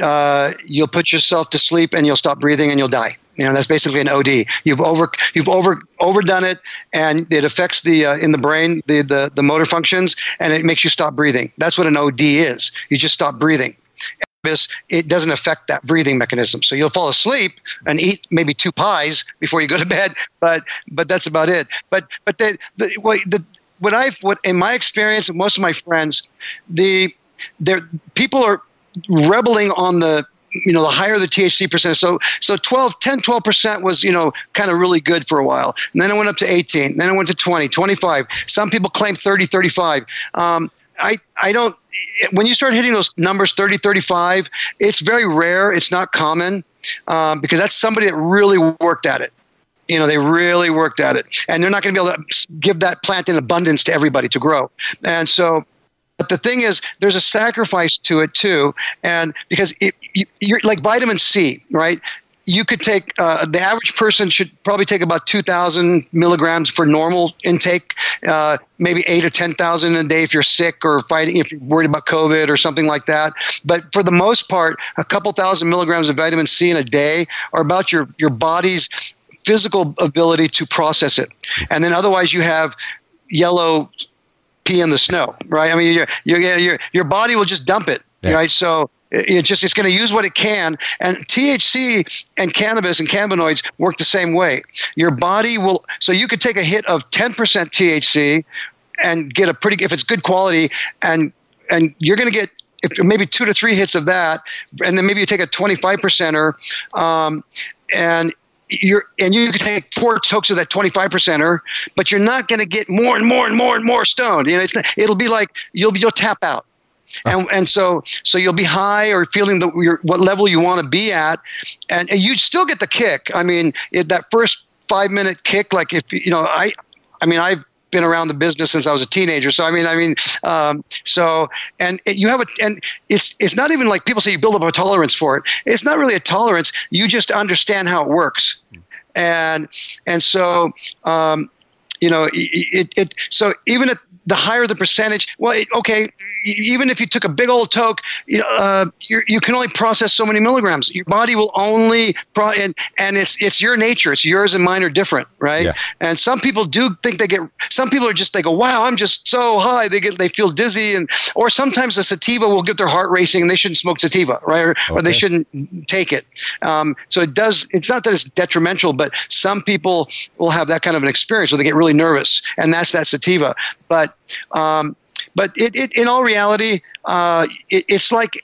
uh, you'll put yourself to sleep and you'll stop breathing and you'll die. You know, that's basically an OD. You've over you've over overdone it, and it affects the uh, in the brain the, the the motor functions, and it makes you stop breathing. That's what an OD is. You just stop breathing. It doesn't affect that breathing mechanism, so you'll fall asleep and eat maybe two pies before you go to bed. But but that's about it. But but the, the what the what I've what in my experience and most of my friends, the there people are rebelling on the you know the higher the THC percent. So so 12 10 12% was you know kind of really good for a while. And then it went up to 18, then it went to 20, 25. Some people claim 30 35. Um, I I don't when you start hitting those numbers 30 35 it's very rare it's not common um, because that's somebody that really worked at it you know they really worked at it and they're not going to be able to give that plant in abundance to everybody to grow and so but the thing is, there's a sacrifice to it too, and because it, you, you're like vitamin C, right? You could take uh, the average person should probably take about 2,000 milligrams for normal intake, uh, maybe eight or 10,000 a day if you're sick or fighting, if you're worried about COVID or something like that. But for the most part, a couple thousand milligrams of vitamin C in a day are about your your body's physical ability to process it, and then otherwise you have yellow pee in the snow, right? I mean, your your your your body will just dump it, Yeah. right? So it just it's going to use what it can, and THC and cannabis and cannabinoids work the same way. Your body will, so you could take a hit of 10% THC and get a pretty if it's good quality, and and you're going to get. If maybe two to three hits of that, and then maybe you take a 25 percenter, um, and you're and you can take four tokes of that 25 percenter, but you're not going to get more and more and more and more stoned. You know, it's it'll be like you'll you'll tap out. And, and so so you'll be high or feeling the your, what level you want to be at, and, and you still get the kick. I mean, it, that first five minute kick, like if you know, I I mean, I've been around the business since I was a teenager. So I mean, I mean, um, so and it, you have a and it's it's not even like people say you build up a tolerance for it. It's not really a tolerance. You just understand how it works, and and so um, you know it, it so even at the higher the percentage, well, it, okay, even if you took a big old toke, you, know, uh, you can only process so many milligrams. Your body will only pro- and and it's it's your nature. It's yours and mine are different, right? Yeah. And some people do think they get. Some people are just they go, wow, I'm just so high. They get they feel dizzy, and or sometimes the sativa will get their heart racing, and they shouldn't smoke sativa, right? Or, okay. or they shouldn't take it. Um, so it does. It's not that it's detrimental, but some people will have that kind of an experience where they get really nervous, and that's that sativa. But um, but it, it in all reality, uh, it, it's like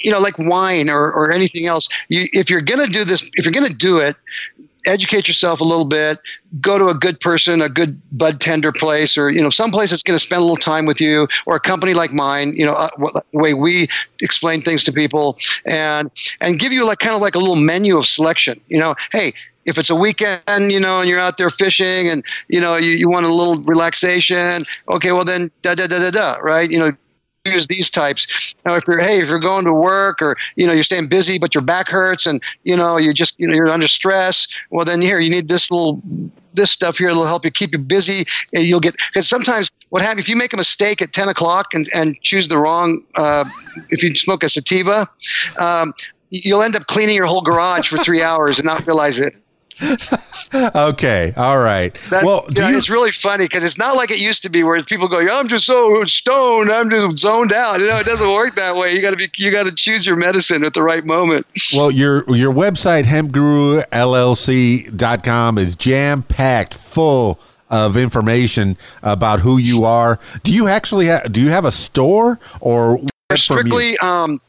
you know, like wine or, or anything else. You, if you're going to do this, if you're to do it, educate yourself a little bit. Go to a good person, a good bud tender place, or you know, some place that's going to spend a little time with you, or a company like mine. You know, uh, the way we explain things to people, and and give you like kind of like a little menu of selection. You know, hey, if it's a weekend, you know, and you're out there fishing and, you know, you, you want a little relaxation, okay, well then da da da da da, right? You know, use these types. Now, if you're hey, if you're going to work or you know you're staying busy but your back hurts and you know you're just you know you're under stress, well then here you need this little this stuff here that'll help you keep you busy. And you'll get because sometimes what happens if you make a mistake at 10 o'clock and, and choose the wrong uh, if you smoke a sativa, um, you'll end up cleaning your whole garage for three hours and not realize it okay, all right. That, well, you know, you... it's really funny because it's not like it used to be, where people go, "I'm just so stoned, I'm just zoned out." You know, it doesn't work that way. You got to be, you got to choose your medicine at the right moment. Well, your your website hempgurullc.com is jam packed full of information about who you are. Do you actually have, do you have a store or strictly um,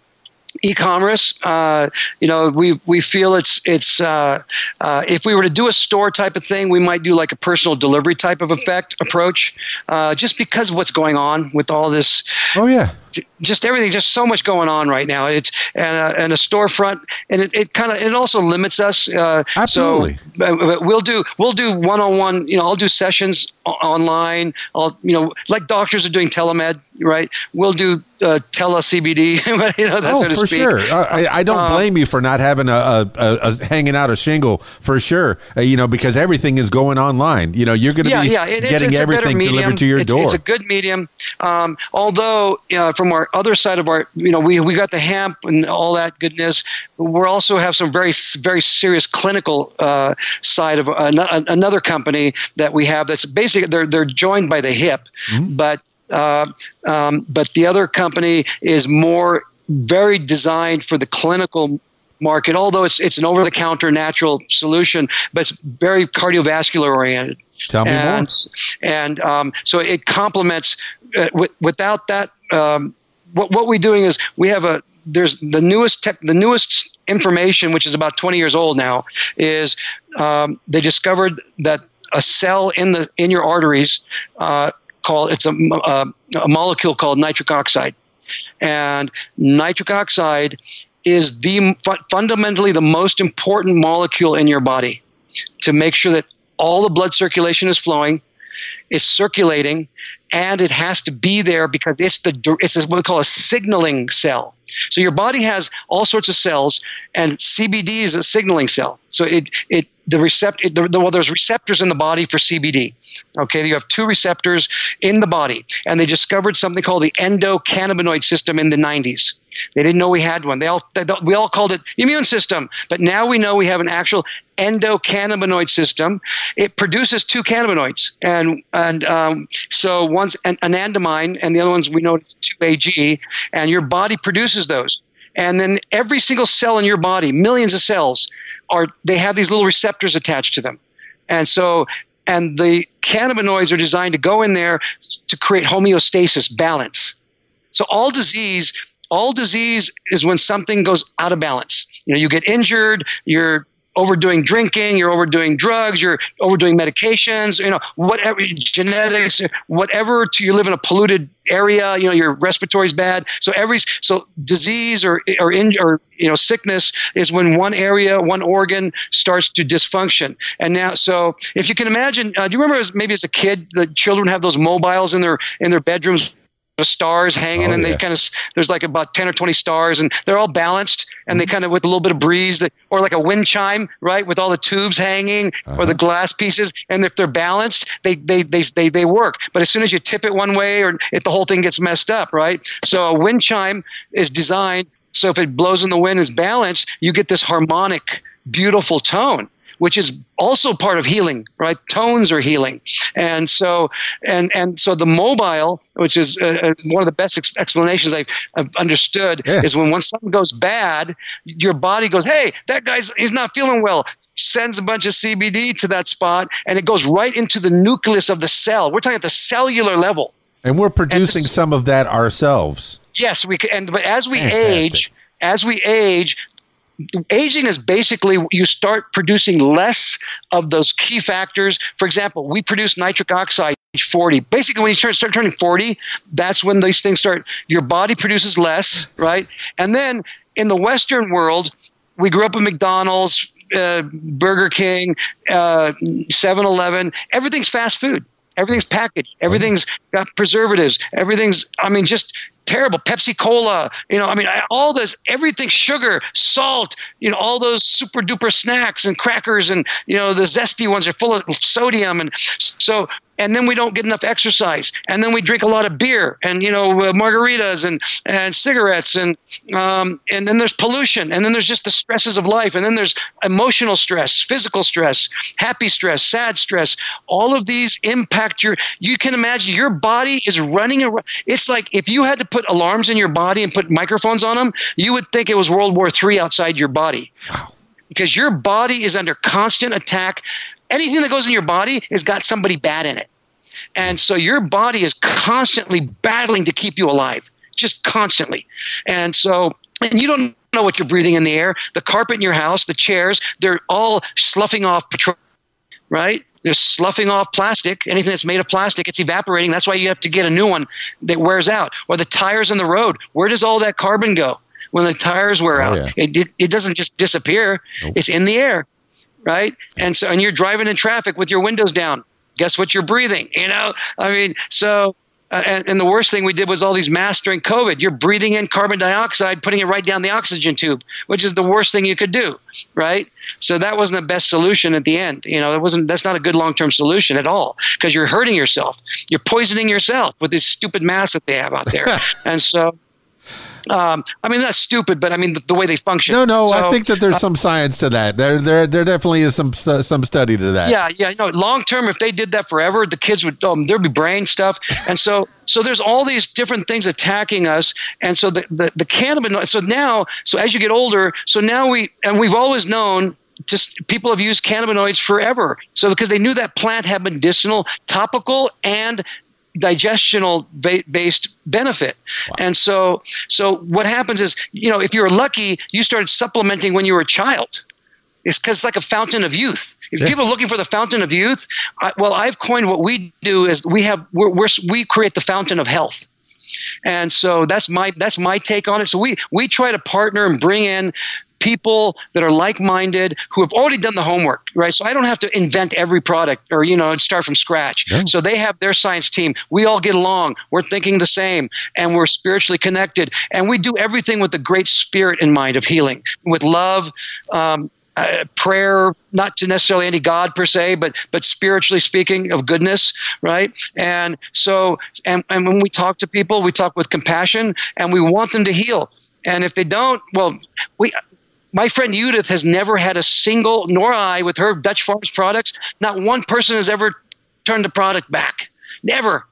e-commerce. Uh, you know, we we feel it's it's uh, uh, if we were to do a store type of thing, we might do like a personal delivery type of effect approach, uh, just because of what's going on with all this. Oh yeah just everything, just so much going on right now. It's and, uh, and a storefront, and it, it kind of it also limits us. Uh, Absolutely. So we'll do we'll do one on one. You know, I'll do sessions online. I'll you know like doctors are doing telemed, right? We'll do uh, tele CBD. you know, oh, so for speak. sure. I, I don't um, blame you for not having a, a, a, a, hanging out a shingle for sure. Uh, you know, because everything is going online. You know, you're going to yeah, be yeah, it, getting it's, it's everything delivered to your it's, door. It's a good medium. Um, although uh, from our other side of our, you know, we, we got the hemp and all that goodness. We also have some very, very serious clinical uh, side of uh, another company that we have that's basically, they're, they're joined by the hip, mm-hmm. but uh, um, but the other company is more very designed for the clinical market, although it's it's an over the counter natural solution, but it's very cardiovascular oriented. Tell me and, more. And um, so it complements. Uh, w- without that, um, what what we're doing is we have a there's the newest tech the newest information, which is about 20 years old now, is um, they discovered that a cell in the in your arteries uh, called it's a, a, uh, a molecule called nitric oxide, and nitric oxide is the fundamentally the most important molecule in your body to make sure that all the blood circulation is flowing it's circulating and it has to be there because it's the it's what we call a signaling cell. So your body has all sorts of cells and cbd is a signaling cell. So it it the receptor the, the, well there's receptors in the body for cbd okay you have two receptors in the body and they discovered something called the endocannabinoid system in the 90s they didn't know we had one. They all they, we all called it immune system, but now we know we have an actual endocannabinoid system. It produces two cannabinoids, and and um, so one's an, anandamide, and the other one's we know it's two AG, and your body produces those. And then every single cell in your body, millions of cells, are they have these little receptors attached to them, and so and the cannabinoids are designed to go in there to create homeostasis, balance. So all disease all disease is when something goes out of balance. You know, you get injured, you're overdoing drinking, you're overdoing drugs, you're overdoing medications, you know, whatever genetics, whatever to you live in a polluted area, you know, your respiratory's bad. So every so disease or or in or you know sickness is when one area, one organ starts to dysfunction. And now, so if you can imagine, uh, do you remember as, maybe as a kid, the children have those mobiles in their in their bedrooms stars hanging, Oh, and yeah. they kind of there's like about ten or twenty stars, and they're all balanced, and they Mm-hmm. kind of with a little bit of breeze, that, or like a wind chime, right, with all the tubes hanging Uh-huh. or the glass pieces, and if they're balanced, they they they they, they work. But as soon as you tip it one way, or if the whole thing gets messed up, right? So a wind chime is designed so if it blows in the wind is balanced, you get this harmonic, beautiful tone which is also part of healing, right? Tones are healing, and so and and so the mobile, which is uh, uh, one of the best ex- explanations I've, I've understood, Yeah. is when when something goes bad, your body goes, "Hey, that guy's he's not feeling well." Sends a bunch of CBD to that spot, and it goes right into the nucleus of the cell. We're talking at the cellular level. And we're producing this- some of that ourselves. Yes, we can. And but as we Fantastic. age, as we age, aging is basically you start producing less of those key factors. For example, we produce nitric oxide age 40. Basically, when you start, start turning 40, that's when these things start. Your body produces less, right? And then in the Western world, we grew up with McDonald's, uh, Burger King, uh, 7-Eleven. Everything's fast food. Everything's packaged. Everything's got preservatives. Everything's, I mean, just terrible. Pepsi Cola, you know, I mean, all this, everything, sugar, salt, you know, all those super duper snacks and crackers and, you know, the zesty ones are full of sodium. And so, and then we don't get enough exercise. And then we drink a lot of beer and, you know, uh, margaritas and, and cigarettes. And, um, and then there's pollution. And then there's just the stresses of life. And then there's emotional stress, physical stress, happy stress, sad stress. All of these impact your, you can imagine your body is running around. It's like if you had to put alarms in your body and put microphones on them, you would think it was World War III outside your body. Wow Because your body is under constant attack. Anything that goes in your body has got somebody bad in it. And so your body is constantly battling to keep you alive, just constantly. And so, and you don't know what you're breathing in the air. The carpet in your house, the chairs, they're all sloughing off petroleum right? They're sloughing off plastic. Anything that's made of plastic, it's evaporating. That's why you have to get a new one that wears out. Or the tires on the road. Where does all that carbon go when the tires wear Oh, out? yeah. It, it, it doesn't just disappear. Nope. It's in the air, right? And so, and you're driving in traffic with your windows down. Guess what you're breathing? You know, I mean, so. Uh, and, and the worst thing we did was all these masks during COVID. You're breathing in carbon dioxide, putting it right down the oxygen tube, which is the worst thing you could do, right? So that wasn't the best solution at the end. You know, it wasn't. That's not a good long-term solution at all because you're hurting yourself. You're poisoning yourself with these stupid masks that they have out there. and so, um, I mean, that's stupid, but I mean the, the way they function. No, no, I think that there's some science to that. There, there, there definitely is some some study to that. Yeah, yeah. No, long term, if they did that forever, the kids would um, there'd be brain stuff, and so so there's all these different things attacking us, and so the the, the cannabinoid. So now, so as you get older, so now we and we've always known. Just people have used cannabinoids forever. So because they knew that plant had medicinal, topical, and digestional ba- based benefit. And so so what happens is, you know, if you're lucky, you started supplementing when you were a child. It's because it's like a fountain of youth. If Yeah. people are looking for the fountain of youth, I, well, I've coined what we do is we have we're, we're, we create the fountain of health, and so that's my that's my take on it. So we we try to partner and bring in people that are like-minded who have already done the homework right so i don't have to invent every product or you know start from scratch No. so they have their science team we all get along we're thinking the same and we're spiritually connected and we do everything with the great spirit in mind of healing with love um, uh, prayer, not to necessarily any God per se, but but spiritually speaking of goodness, right? And so, and, and when we talk to people, we talk with compassion, and we want them to heal. And if they don't, well, we. My friend Judith has never had a single, nor I, with her Dutch Farms products. Not one person has ever turned the product back. Never.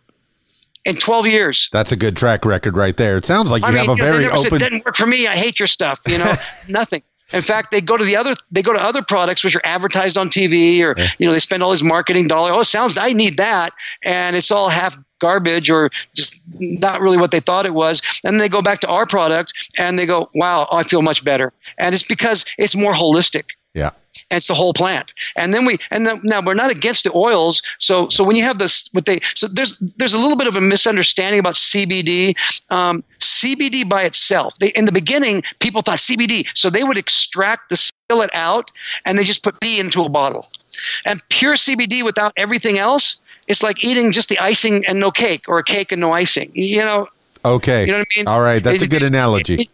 In 12 years. That's a good track record right there. It sounds like you I have mean, a you know, very said, open. didn't work for me. I hate your stuff. You know, nothing. In fact, they go to the other they go to other products which are advertised on TV or you know they spend all this marketing dollar. Oh, it sounds I need that, and it's all half garbage or just not really what they thought it was. And they go back to our product and they go, "Wow, I feel much better." And it's because it's more holistic. Yeah. And it's the whole plant. And then we and then, now we're not against the oils. So so when you have this, what they so there's there's a little bit of a misunderstanding about CBD. Um, CBD by itself, they, in the beginning, people thought CBD, so they would extract the spill it out, and they just put B into a bottle. And pure CBD without everything else, it's like eating just the icing and no cake, or a cake and no icing. You know. Okay. You know what I mean? All right, that's It- a good it- analogy.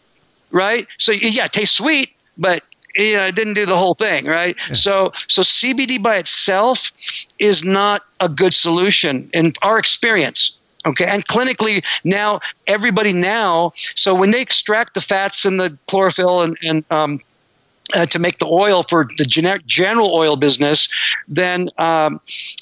right? So yeah, it tastes sweet, but you know, it didn't do the whole thing, right? So so CBD by itself is not a good solution in our experience. Okay, and clinically now everybody now. So when they extract the fats and the chlorophyll and and um, uh, to make the oil for the generic general oil business, then um,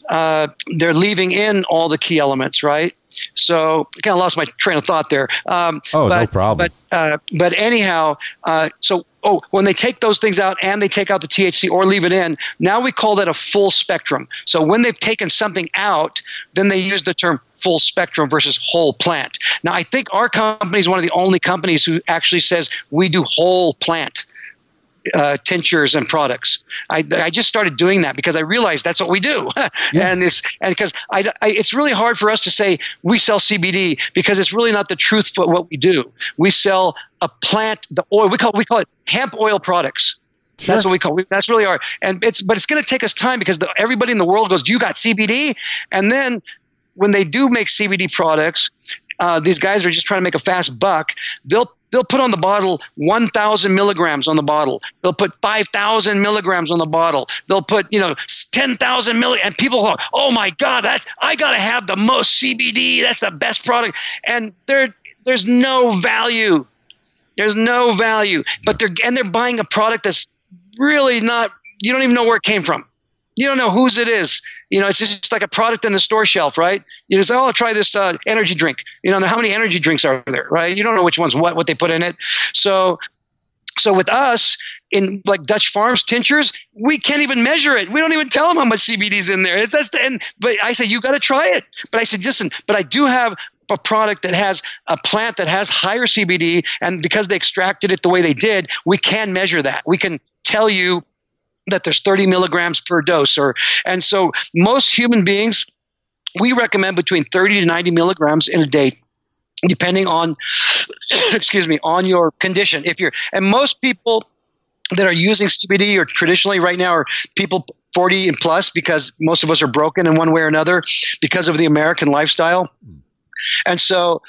uh, they're leaving in all the key elements, right? So I kind of lost my train of thought there. Um, Oh, no but, problem. But uh, but anyhow, uh, so oh, when they take those things out and they take out the THC or leave it in, now we call that a full spectrum. So when they've taken something out, then they use the term full spectrum versus whole plant. Now I think our company is one of the only companies who actually says we do whole plant uh, tinctures and products. I, I just started doing that because I realized that's what we do, and this and because I, I it's really hard for us to say we sell CBD because it's really not the truth for what we do. We sell a plant, the oil. We call we call it hemp oil products. That's what we call. That's really our, and it's but it's going to take us time because the, everybody in the world goes, "You got CBD," and then when they do make CBD products, uh, these guys are just trying to make a fast buck. They'll they'll put on the bottle 1,000 milligrams on the bottle. They'll put 5,000 milligrams on the bottle. They'll put you know 10,000 milli, and people go, "Oh my God, that I got to have the most CBD. That's the best product." And there there's no value. There's no value, but they're and they're buying a product that's really not. You don't even know where it came from you don't know whose it is. You know, it's just like a product on the store shelf, right? You say, "Oh, I'll try this uh, energy drink." You know, how many energy drinks are there, right? You don't know which one's what, what they put in it. So, so with us in like Dutch Farms tinctures, we can't even measure it. We don't even tell them how much CBD's in there. That's the and. But I say you got to try it. But I said, listen, but I do have a product that has a plant that has higher CBD, and because they extracted it the way they did, we can measure that. We can tell you that there's 30 milligrams per dose or and so most human beings we recommend between 30 to 90 milligrams in a day depending on excuse me on your condition. If you're and most people that are using cbd or traditionally right now are people 40 and plus because most of us are broken in one way or another because of the american lifestyle. Hmm. And so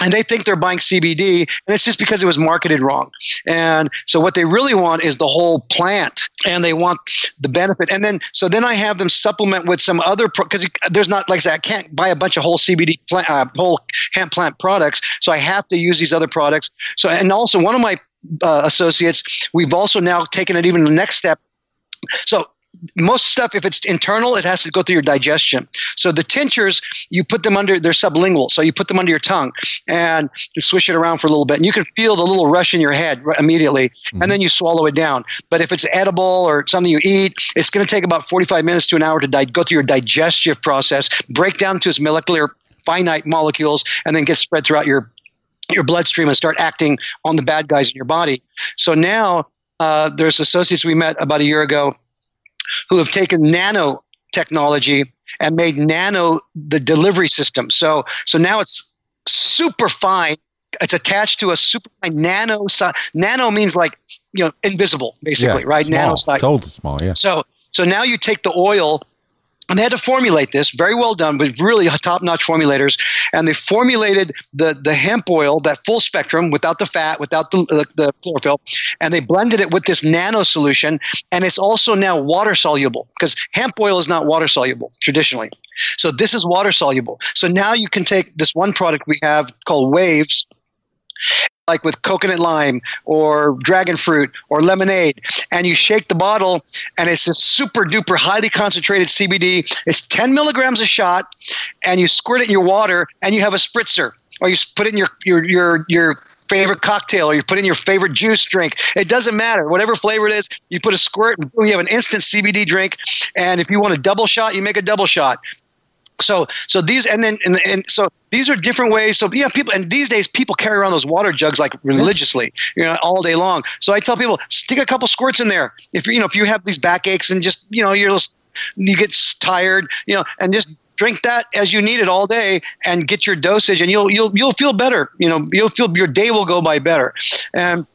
and they think they're buying CBD, and it's just because it was marketed wrong. And so, what they really want is the whole plant, and they want the benefit. And then, so then I have them supplement with some other because there's not like I said, I can't buy a bunch of whole CBD plant, uh, whole hemp plant products, so I have to use these other products. So, and also one of my uh, associates, we've also now taken it even the next step. So most stuff, if it's internal, it has to go through your digestion. So the tinctures, you put them under, they're sublingual. So you put them under your tongue and you swish it around for a little bit. And you can feel the little rush in your head immediately. Mm-hmm. And then you swallow it down. But if it's edible or something you eat, it's going to take about 45 minutes to an hour to di- go through your digestive process, break down to its molecular finite molecules, and then get spread throughout your your bloodstream and start acting on the bad guys in your body. So now uh, there's associates we met about a year ago who have taken nano technology and made nano the delivery system. So so now it's super fine. It's attached to a super fine nano. Nano means like you know invisible, basically, yeah, right? Small. Nano size. Totally small. Yeah. So so now you take the oil and they had to formulate this very well done but really top-notch formulators. And they formulated the, the hemp oil that full spectrum without the fat without the, the, the chlorophyll and they blended it with this nano solution and it's also now water soluble because hemp oil is not water soluble traditionally. So this is water soluble. So now you can take this one product we have called waves like with coconut lime or dragon fruit or lemonade, and you shake the bottle, and it's this super duper highly concentrated CBD. It's 10 milligrams a shot, and you squirt it in your water, and you have a spritzer, or you put it in your your your your favorite cocktail or you put in your favorite juice drink. It doesn't matter. Whatever flavor it is, you put a squirt and you have an instant CBD drink. And if you want a double shot, you make a double shot. So, so these, and then, and, and so these are different ways. So, yeah, people, and these days people carry around those water jugs like religiously, you know, all day long. So I tell people, stick a couple squirts in there. If you, you know, if you have these backaches and just, you know, you're just, you get tired, you know, and just drink that as you need it all day and get your dosage and you'll, you'll, you'll feel better. You know, you'll feel your day will go by better. And,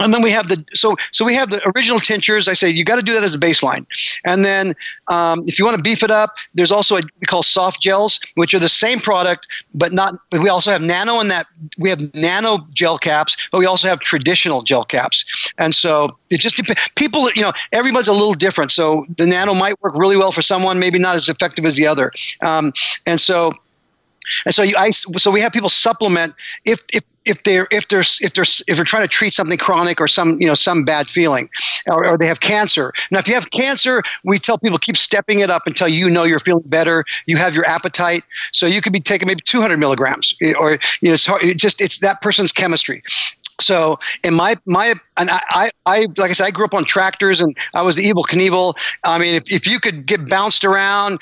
and then we have the so so we have the original tinctures. I say you got to do that as a baseline, and then um, if you want to beef it up, there's also a we call soft gels, which are the same product, but not. We also have nano in that we have nano gel caps, but we also have traditional gel caps, and so it just depends. People, you know, everybody's a little different. So the nano might work really well for someone, maybe not as effective as the other, um, and so and so you, I, so we have people supplement if if if they're if they're if they're if they're trying to treat something chronic or some you know some bad feeling or, or, they have cancer. Now if you have cancer we tell people keep stepping it up until you know you're feeling better you have your appetite. So you could be taking maybe 200 milligrams eh, or you know it's hard, it just it's that person's chemistry so in my my and I, I like I said I grew up on tractors and I was the Evel Knievel. I mean if, if you could get bounced around,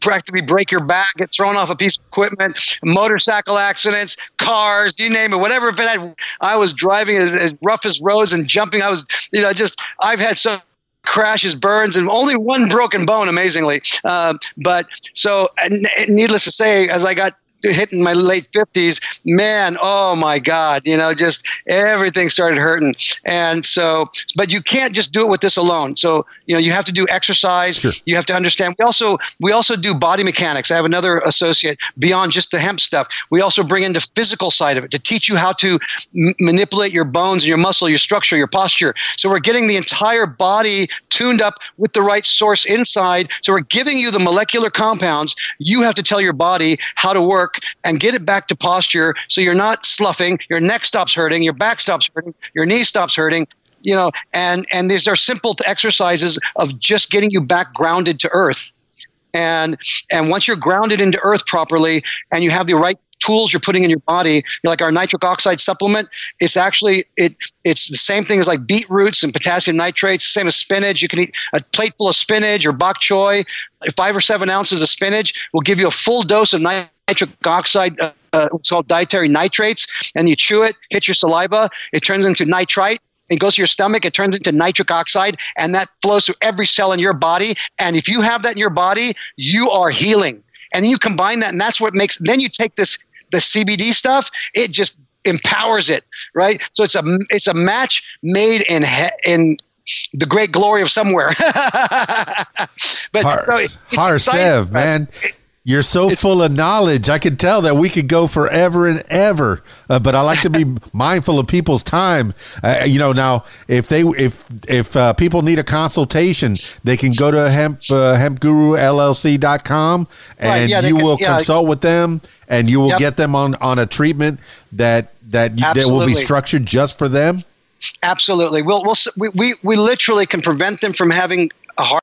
practically break your back, get thrown off a piece of equipment, motorcycle accidents, cars, you name it, whatever. If it had, I was driving as, as rough as roads and jumping. I was you know just I've had so crashes, burns, and only one broken bone, amazingly. Uh, but so, needless to say, as I got hitting my late 50s, man, oh my God, you know, just everything started hurting. And so, but you can't just do it with this alone. So, you know, you have to do exercise. Sure. You have to understand. We also, we also do body mechanics. I have another associate beyond just the hemp stuff. We also bring in the physical side of it to teach you how to m- manipulate your bones and your muscle, your structure, your posture. So we're getting the entire body tuned up with the right source inside. So we're giving you the molecular compounds. You have to tell your body how to work work and get it back to posture so you're not sloughing, your neck stops hurting, your back stops hurting, your knee stops hurting, you know, and and these are simple exercises of just getting you back grounded to earth. And and once you're grounded into earth properly and you have the right tools you're putting in your body, like our nitric oxide supplement, it's actually it it's the same thing as like beetroots and potassium nitrates, same as spinach. You can eat a plateful of spinach or bok choy, five or seven ounces of spinach will give you a full dose of nitric oxide, uh, uh, it's called dietary nitrates, and you chew it, hit your saliva, it turns into nitrite. It goes to your stomach, it turns into nitric oxide, and that flows through every cell in your body. And if you have that in your body, you are healing. And you combine that, and that's what makes. Then you take this the CBD stuff, it just empowers it, right? So it's a it's a match made in he, in the great glory of somewhere. but Har, so Harsev, man. You're so it's, full of knowledge. I can tell that we could go forever and ever. Uh, but I like to be mindful of people's time. Uh, you know, now if they if if uh, people need a consultation, they can go to hemp uh, hempgurullc.com and right, yeah, you can, will yeah, consult with them and you will yep. get them on on a treatment that that you, that will be structured just for them. Absolutely. We'll, we'll we, we we literally can prevent them from having a heart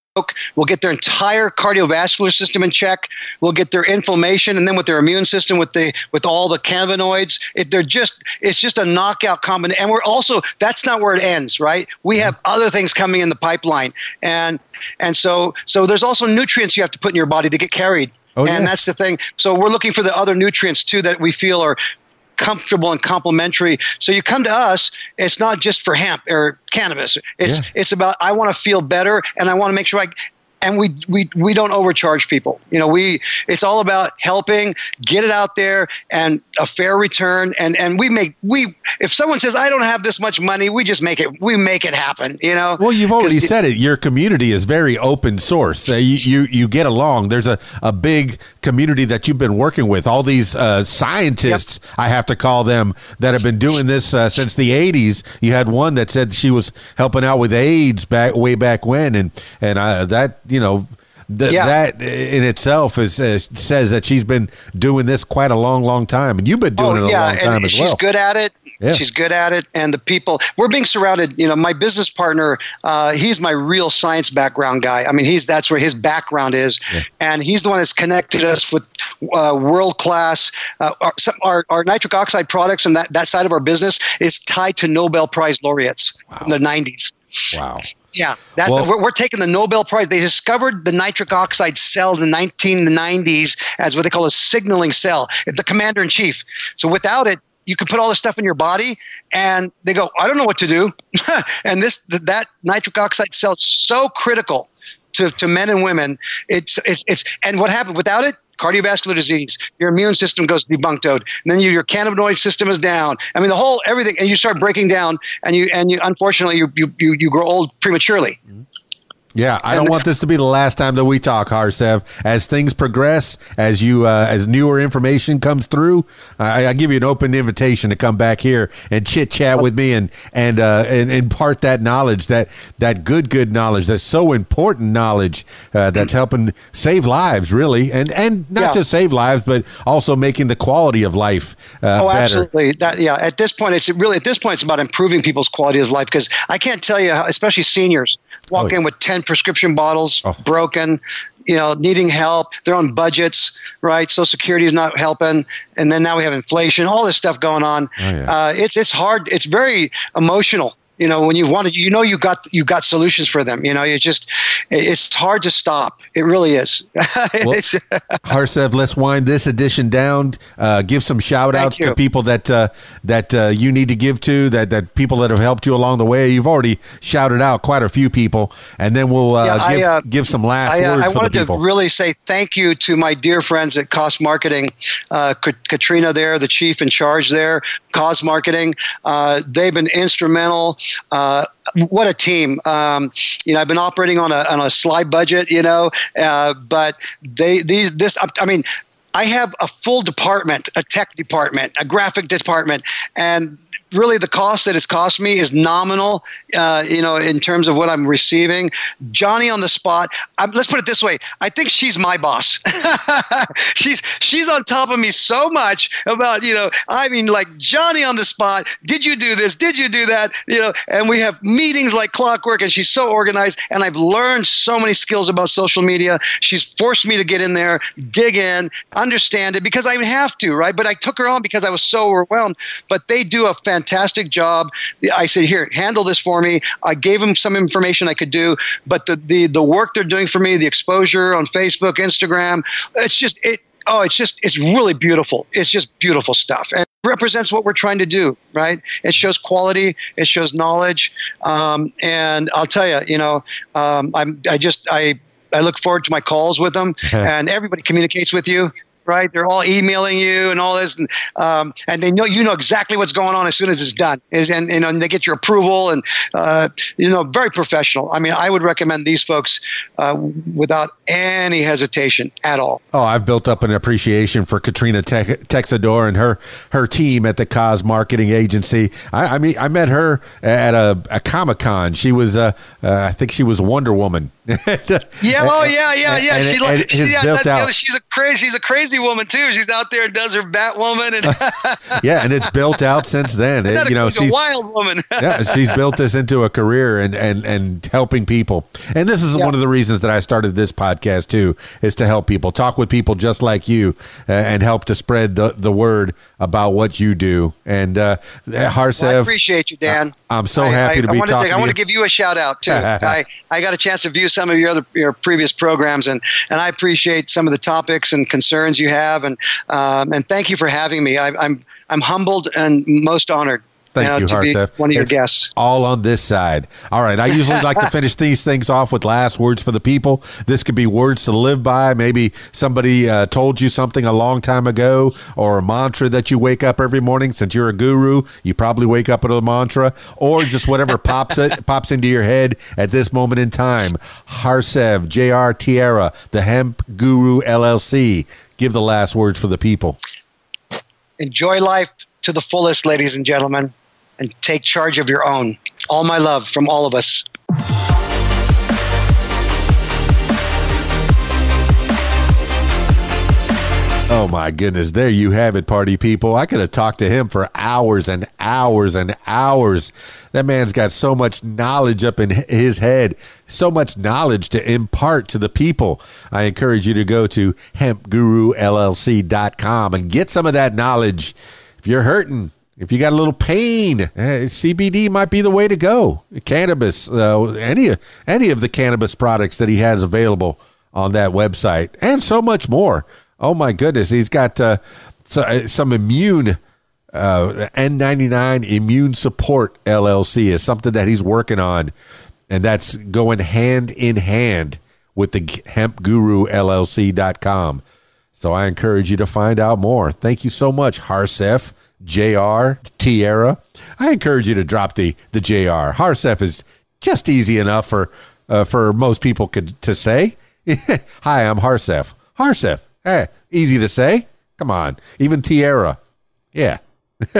We'll get their entire cardiovascular system in check. We'll get their inflammation, and then with their immune system, with the with all the cannabinoids, it, they're just it's just a knockout combination. And we're also that's not where it ends, right? We have other things coming in the pipeline, and and so so there's also nutrients you have to put in your body to get carried. Oh, and yeah. that's the thing. So we're looking for the other nutrients too that we feel are comfortable and complementary. So you come to us, it's not just for hemp or cannabis. It's yeah. it's about I want to feel better and I want to make sure I and we we we don't overcharge people. You know, we it's all about helping get it out there and a fair return. And and we make we if someone says I don't have this much money, we just make it we make it happen. You know. Well, you've already said it. Your community is very open source. Uh, you, you you get along. There's a a big community that you've been working with. All these uh, scientists, yep. I have to call them, that have been doing this uh, since the '80s. You had one that said she was helping out with AIDS back way back when, and and uh, that you know, th- yeah. that in itself is uh, says that she's been doing this quite a long, long time, and you've been doing oh, it a long time as she's well. She's good at it. Yeah. She's good at it, and the people we're being surrounded. You know, my business partner, uh, he's my real science background guy. I mean, he's that's where his background is, yeah. and he's the one that's connected us with uh, world class. Uh, our, our, our, nitric oxide products and that that side of our business is tied to Nobel Prize laureates wow. in the '90s. Wow. Yeah, that's well, we're, we're, taking the Nobel Prize. They discovered the nitric oxide cell in the 1990s as what they call a signaling cell, the commander in chief. So without it, you can put all this stuff in your body, and they go, I don't know what to do. and this that nitric oxide cell is so critical to, to men and women. It's it's it's and what happened without it? Cardiovascular disease, your immune system goes debunked out, and then your, your cannabinoid system is down. I mean, the whole everything, and you start breaking down, and you and you unfortunately you you you, you grow old prematurely. Mm-hmm. Yeah, I don't want this to be the last time that we talk, Harsev. As things progress, as you uh, as newer information comes through, I, I, give you an open invitation to come back here and chit chat with me and and, uh, and impart that knowledge, that that good good knowledge, that's so important knowledge uh, that's helping save lives, really, and and not yeah. just save lives, but also making the quality of life uh, oh, better. absolutely. That, yeah, at this point, it's really at this point it's about improving people's quality of life because I can't tell you, how, especially seniors, walk oh, in with ten 10 prescription bottles oh. broken, you know, needing help, their own budgets, right? Social Security is not helping, and then now we have inflation, all this stuff going on. Oh, yeah. uh, it's it's hard. It's very emotional you know when you wanted you know you got you got solutions for them you know you just it's hard to stop. It really is. Well, harsev let's wind this edition down. Uh, give some shout outs to people that uh, that uh, you need to give to that that people that have helped you along the way. You've already shouted out quite a few people. And then we'll uh, yeah, give, I, uh, give some last I, uh, words I for wanted the people. to really say thank you to my dear friends at Cost Marketing. Katrina there the chief in charge there Cost Marketing. They've been instrumental uh, what a team! Um, you know, I've been operating on a on a slide budget, you know, uh, but they these this I mean. I have a full department, a tech department, a graphic department, and really the cost that it's cost me is nominal, uh, you know, in terms of what I'm receiving. Johnny on the spot. I'm, let's put it this way. I think she's my boss. she's she's on top of me so much about you know. I mean, like Johnny on the spot. Did you do this? Did you do that? You know, and we have meetings like clockwork, and she's so organized. And I've learned so many skills about social media. She's forced me to get in there, dig in, understand it because I have to, right? But I took her on because I was so overwhelmed. But they do a fantastic fantastic job. I said, here, handle this for me. I gave them some information I could do, but the, the, the work they're doing for me, the exposure on Facebook, Instagram, it's just, it, oh, it's just, it's really beautiful. It's just beautiful stuff. And represents what we're trying to do, right? It shows quality, it shows knowledge, um, and I'll tell you, you know, um, I'm I just I I look forward to my calls with them, and everybody communicates with you right? They're all emailing you and all this, and, um, and they know you know exactly what's going on as soon as it's done, and, and, and they get your approval, and uh, you know, very professional. I mean, I would recommend these folks uh, without any hesitation at all. Oh, I've built up an appreciation for Katrina Te- Texador and her her team at the Cause Marketing Agency. I, I mean, I met her at a, a Comic Con. She was, uh, uh, I think she was Wonder Woman. yeah, oh yeah, yeah, yeah. And, she, like, she, yeah, built out. she's a crazy, she's a crazy woman too. She's out there and does her Batwoman, and yeah, and it's built out since then. It, you know, she's a wild woman. yeah, she's built this into a career and and and helping people. And this is yeah. one of the reasons that I started this podcast too, is to help people, talk with people just like you, uh, and help to spread the, the word about what you do. And uh, Harsev, well, I appreciate you, Dan. I'm so happy I, to be talking. To, I want to give you a shout out too. I I got a chance to view some of your other your previous programs, and and I appreciate some of the topics and concerns you have, and um, and thank you for having me. I, I'm I'm humbled and most honored. Thank you, to Harsev. One of your it's guests. All on this side. All right. I usually like to finish these things off with last words for the people. This could be words to live by. Maybe somebody uh, told you something a long time ago, or a mantra that you wake up every morning. Since you're a guru, you probably wake up with a mantra, or just whatever pops it pops into your head at this moment in time. Harsev, J.R. Thiara, the Hemp Guru LLC. Give the last words for the people. Enjoy life to the fullest, ladies and gentlemen and take charge of your own. All my love from all of us. Oh my goodness, there you have it, party people. I could have talked to him for hours and hours and hours. That man's got so much knowledge up in his head, so much knowledge to impart to the people. I encourage you to go to hempgurullc.com and get some of that knowledge. If you're hurting, if you got a little pain, eh, CBD might be the way to go. Cannabis, uh, any any of the cannabis products that he has available on that website, and so much more. Oh my goodness, he's got uh, uh, some immune uh, N99 Immune Support LLC is something that he's working on, and that's going hand in hand with the hempguru LLC.com. So I encourage you to find out more. Thank you so much, Harsev, JR, Thiara. I encourage you to drop the, the JR. Harsev is just easy enough for uh, for most people could, to say. Hi, I'm Harsev. Harsev. Hey, easy to say. Come on. Even Thiara. Yeah.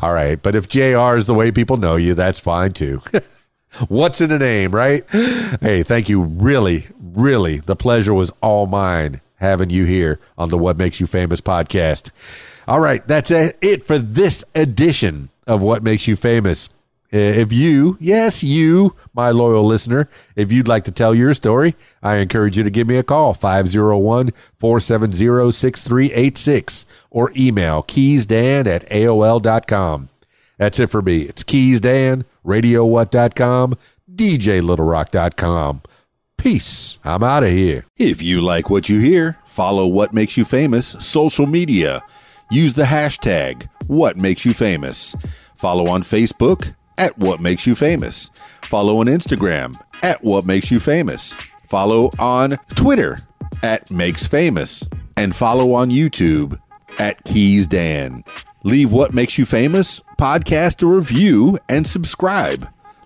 All right. But if JR is the way people know you, that's fine too. What's in a name, right? Hey, thank you. Really, really, the pleasure was all mine having you here on the What Makes You Famous podcast. All right, that's it for this edition of What Makes You Famous. Uh, if you, yes, you, my loyal listener, if you'd like to tell your story, I encourage you to give me a call, 501 470 6386, or email keysdan at AOL.com. That's it for me. It's keysdan, radiowhat.com, djlittlerock.com. Peace. I'm out of here. If you like what you hear, follow What Makes You Famous social media. Use the hashtag What Makes You Famous. Follow on Facebook at What Makes You Famous. Follow on Instagram at What Makes You Famous. Follow on Twitter at Makes Famous. And follow on YouTube at Keys Dan. Leave What Makes You Famous podcast a review and subscribe.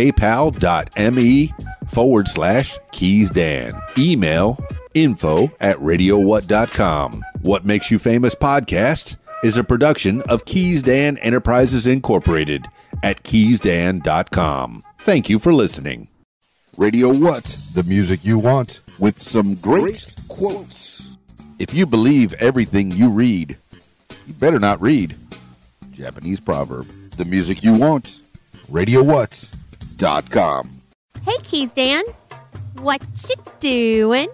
paypal.me forward slash Keys Dan. Email info at radiowhat.com. What Makes You Famous podcast is a production of Keys Dan Enterprises Incorporated at keysdan.com. Thank you for listening. Radio What? The music you want with some great, great quotes. If you believe everything you read, you better not read. Japanese proverb. The music you want. RadioWhat.com. Hey, Keys Dan. What you doing?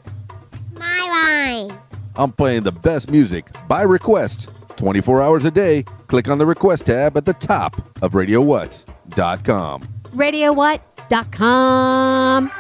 My line. I'm playing the best music by request 24 hours a day. Click on the request tab at the top of RadioWhat.com. RadioWhat.com.